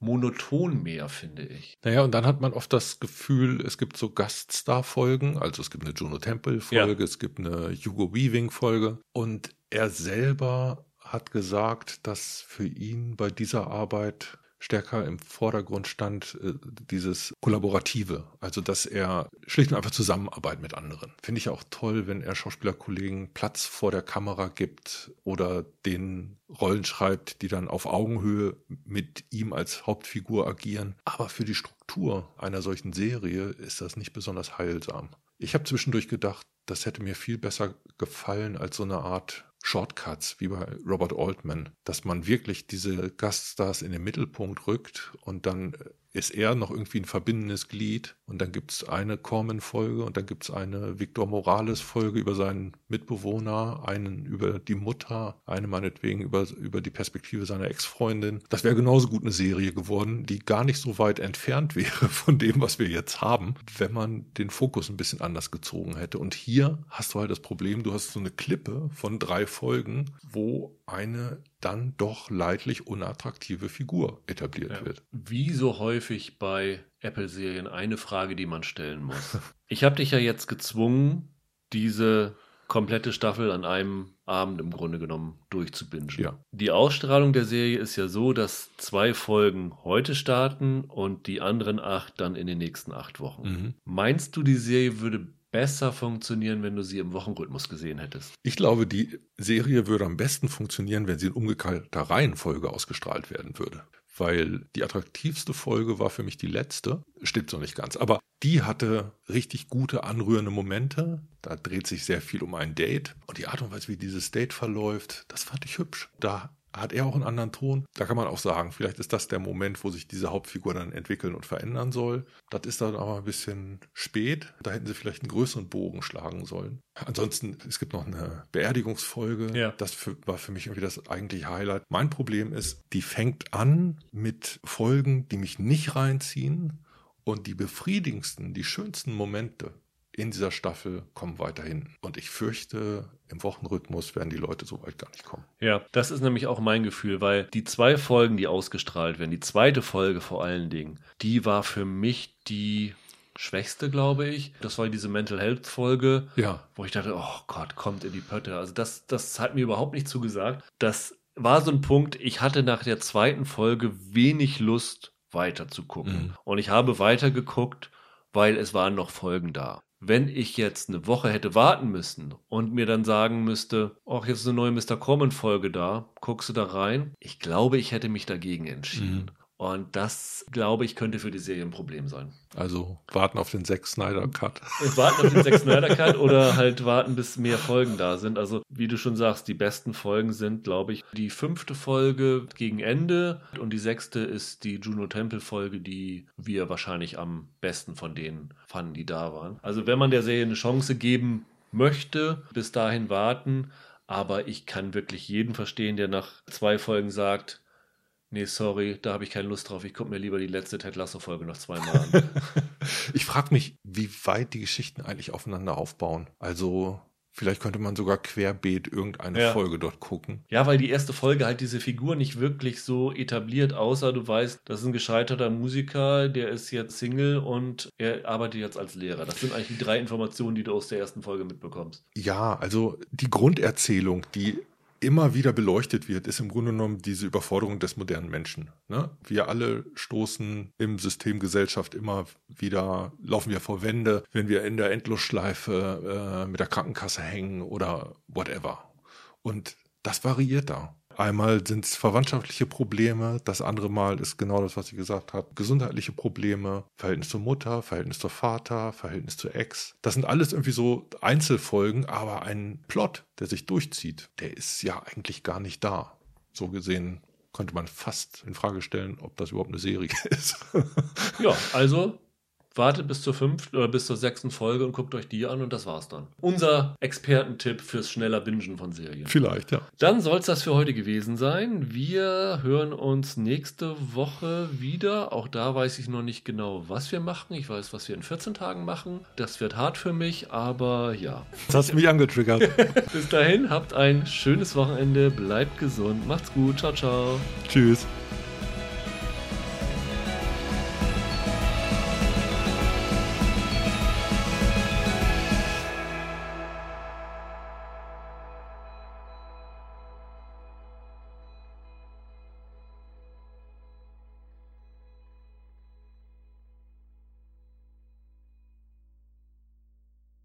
monoton mehr, finde ich. Naja, und dann hat man oft das Gefühl, es gibt so Gaststar-Folgen, also es gibt eine Juno Temple-Folge, ja. es gibt eine Hugo Weaving-Folge und er selber hat gesagt, dass für ihn bei dieser Arbeit stärker im Vordergrund stand äh, dieses Kollaborative, also dass er schlicht und einfach Zusammenarbeit mit anderen. Finde ich auch toll, wenn er Schauspielerkollegen Platz vor der Kamera gibt oder den Rollen schreibt, die dann auf Augenhöhe mit ihm als Hauptfigur agieren. Aber für die Struktur einer solchen Serie ist das nicht besonders heilsam. Ich habe zwischendurch gedacht, das hätte mir viel besser gefallen als so eine Art Shortcuts wie bei Robert Altman, dass man wirklich diese Gaststars in den Mittelpunkt rückt und dann ist er noch irgendwie ein verbindendes Glied und dann gibt es eine Corman-Folge und dann gibt es eine Victor Morales-Folge über seinen Mitbewohner, einen über die Mutter, eine meinetwegen über, über die Perspektive seiner Ex-Freundin. Das wäre genauso gut eine Serie geworden, die gar nicht so weit entfernt wäre von dem, was wir jetzt haben, wenn man den Fokus ein bisschen anders gezogen hätte. Und hier hast du halt das Problem, du hast so eine Klippe von drei Folgen, wo eine dann doch leidlich unattraktive Figur etabliert ja. wird. Wie so häufig bei Apple-Serien eine Frage, die man stellen muss. ich habe dich ja jetzt gezwungen, diese komplette Staffel an einem Abend im Grunde genommen durchzubingen. Ja. Die Ausstrahlung der Serie ist ja so, dass zwei Folgen heute starten und die anderen acht dann in den nächsten acht Wochen. Mhm. Meinst du, die Serie würde besser funktionieren, wenn du sie im Wochenrhythmus gesehen hättest? Ich glaube, die Serie würde am besten funktionieren, wenn sie in umgekehrter Reihenfolge ausgestrahlt werden würde. Weil die attraktivste Folge war für mich die letzte. Stimmt so nicht ganz. Aber die hatte richtig gute, anrührende Momente. Da dreht sich sehr viel um ein Date. Und die Art und Weise, wie dieses Date verläuft, das fand ich hübsch. Da hat er auch einen anderen Ton. Da kann man auch sagen, vielleicht ist das der Moment, wo sich diese Hauptfigur dann entwickeln und verändern soll. Das ist dann aber ein bisschen spät. Da hätten sie vielleicht einen größeren Bogen schlagen sollen. Ansonsten, es gibt noch eine Beerdigungsfolge. Ja. Das für, war für mich irgendwie das eigentliche Highlight. Mein Problem ist, die fängt an mit Folgen, die mich nicht reinziehen. Und die befriedigendsten, die schönsten Momente in dieser Staffel kommen weiterhin. Und ich fürchte, im Wochenrhythmus werden die Leute so weit gar nicht kommen. Ja, das ist nämlich auch mein Gefühl, weil die zwei Folgen, die ausgestrahlt werden, die zweite Folge vor allen Dingen, die war für mich die schwächste, glaube ich. Das war diese Mental Health Folge, ja. wo ich dachte, oh Gott, kommt in die Pötte. Also das, das hat mir überhaupt nicht zugesagt. Das war so ein Punkt, ich hatte nach der zweiten Folge wenig Lust weiter zu gucken. Mhm. Und ich habe weitergeguckt, weil es waren noch Folgen da wenn ich jetzt eine Woche hätte warten müssen und mir dann sagen müsste, ach, jetzt ist eine neue Mr. Common-Folge da, guckst du da rein? Ich glaube, ich hätte mich dagegen entschieden. Mhm. Und das, glaube ich, könnte für die Serie ein Problem sein. Also warten auf den Zack Snyder Cut. Warten auf den Zack Snyder Cut oder halt warten, bis mehr Folgen da sind. Also, wie du schon sagst, die besten Folgen sind, glaube ich, die fünfte Folge gegen Ende und die sechste ist die Juno Temple Folge, die wir wahrscheinlich am besten von denen fanden, die da waren. Also, wenn man der Serie eine Chance geben möchte, bis dahin warten. Aber ich kann wirklich jeden verstehen, der nach zwei Folgen sagt, Nee, sorry, da habe ich keine Lust drauf. Ich gucke mir lieber die letzte Ted Lasso-Folge noch zweimal an. ich frage mich, wie weit die Geschichten eigentlich aufeinander aufbauen. Also, vielleicht könnte man sogar querbeet irgendeine ja. Folge dort gucken. Ja, weil die erste Folge halt diese Figur nicht wirklich so etabliert, außer du weißt, das ist ein gescheiterter Musiker, der ist jetzt Single und er arbeitet jetzt als Lehrer. Das sind eigentlich die drei Informationen, die du aus der ersten Folge mitbekommst. Ja, also die Grunderzählung, die immer wieder beleuchtet wird, ist im Grunde genommen diese Überforderung des modernen Menschen. Ne? Wir alle stoßen im System Gesellschaft immer wieder, laufen wir vor Wände, wenn wir in der Endlosschleife äh, mit der Krankenkasse hängen oder whatever. Und das variiert da. Einmal sind es verwandtschaftliche Probleme, das andere Mal ist genau das, was sie gesagt hat, gesundheitliche Probleme, Verhältnis zur Mutter, Verhältnis zur Vater, Verhältnis zur Ex. Das sind alles irgendwie so Einzelfolgen, aber ein Plot, der sich durchzieht, der ist ja eigentlich gar nicht da. So gesehen könnte man fast in Frage stellen, ob das überhaupt eine Serie ist. ja, also wartet bis zur fünften oder bis zur sechsten Folge und guckt euch die an und das war's dann. Unser Expertentipp fürs schneller Bingen von Serien. Vielleicht, ja. Dann soll es das für heute gewesen sein. Wir hören uns nächste Woche wieder. Auch da weiß ich noch nicht genau, was wir machen. Ich weiß, was wir in 14 Tagen machen. Das wird hart für mich, aber ja. Das hast du mich angetriggert. bis dahin, habt ein schönes Wochenende, bleibt gesund, macht's gut, ciao, ciao. Tschüss.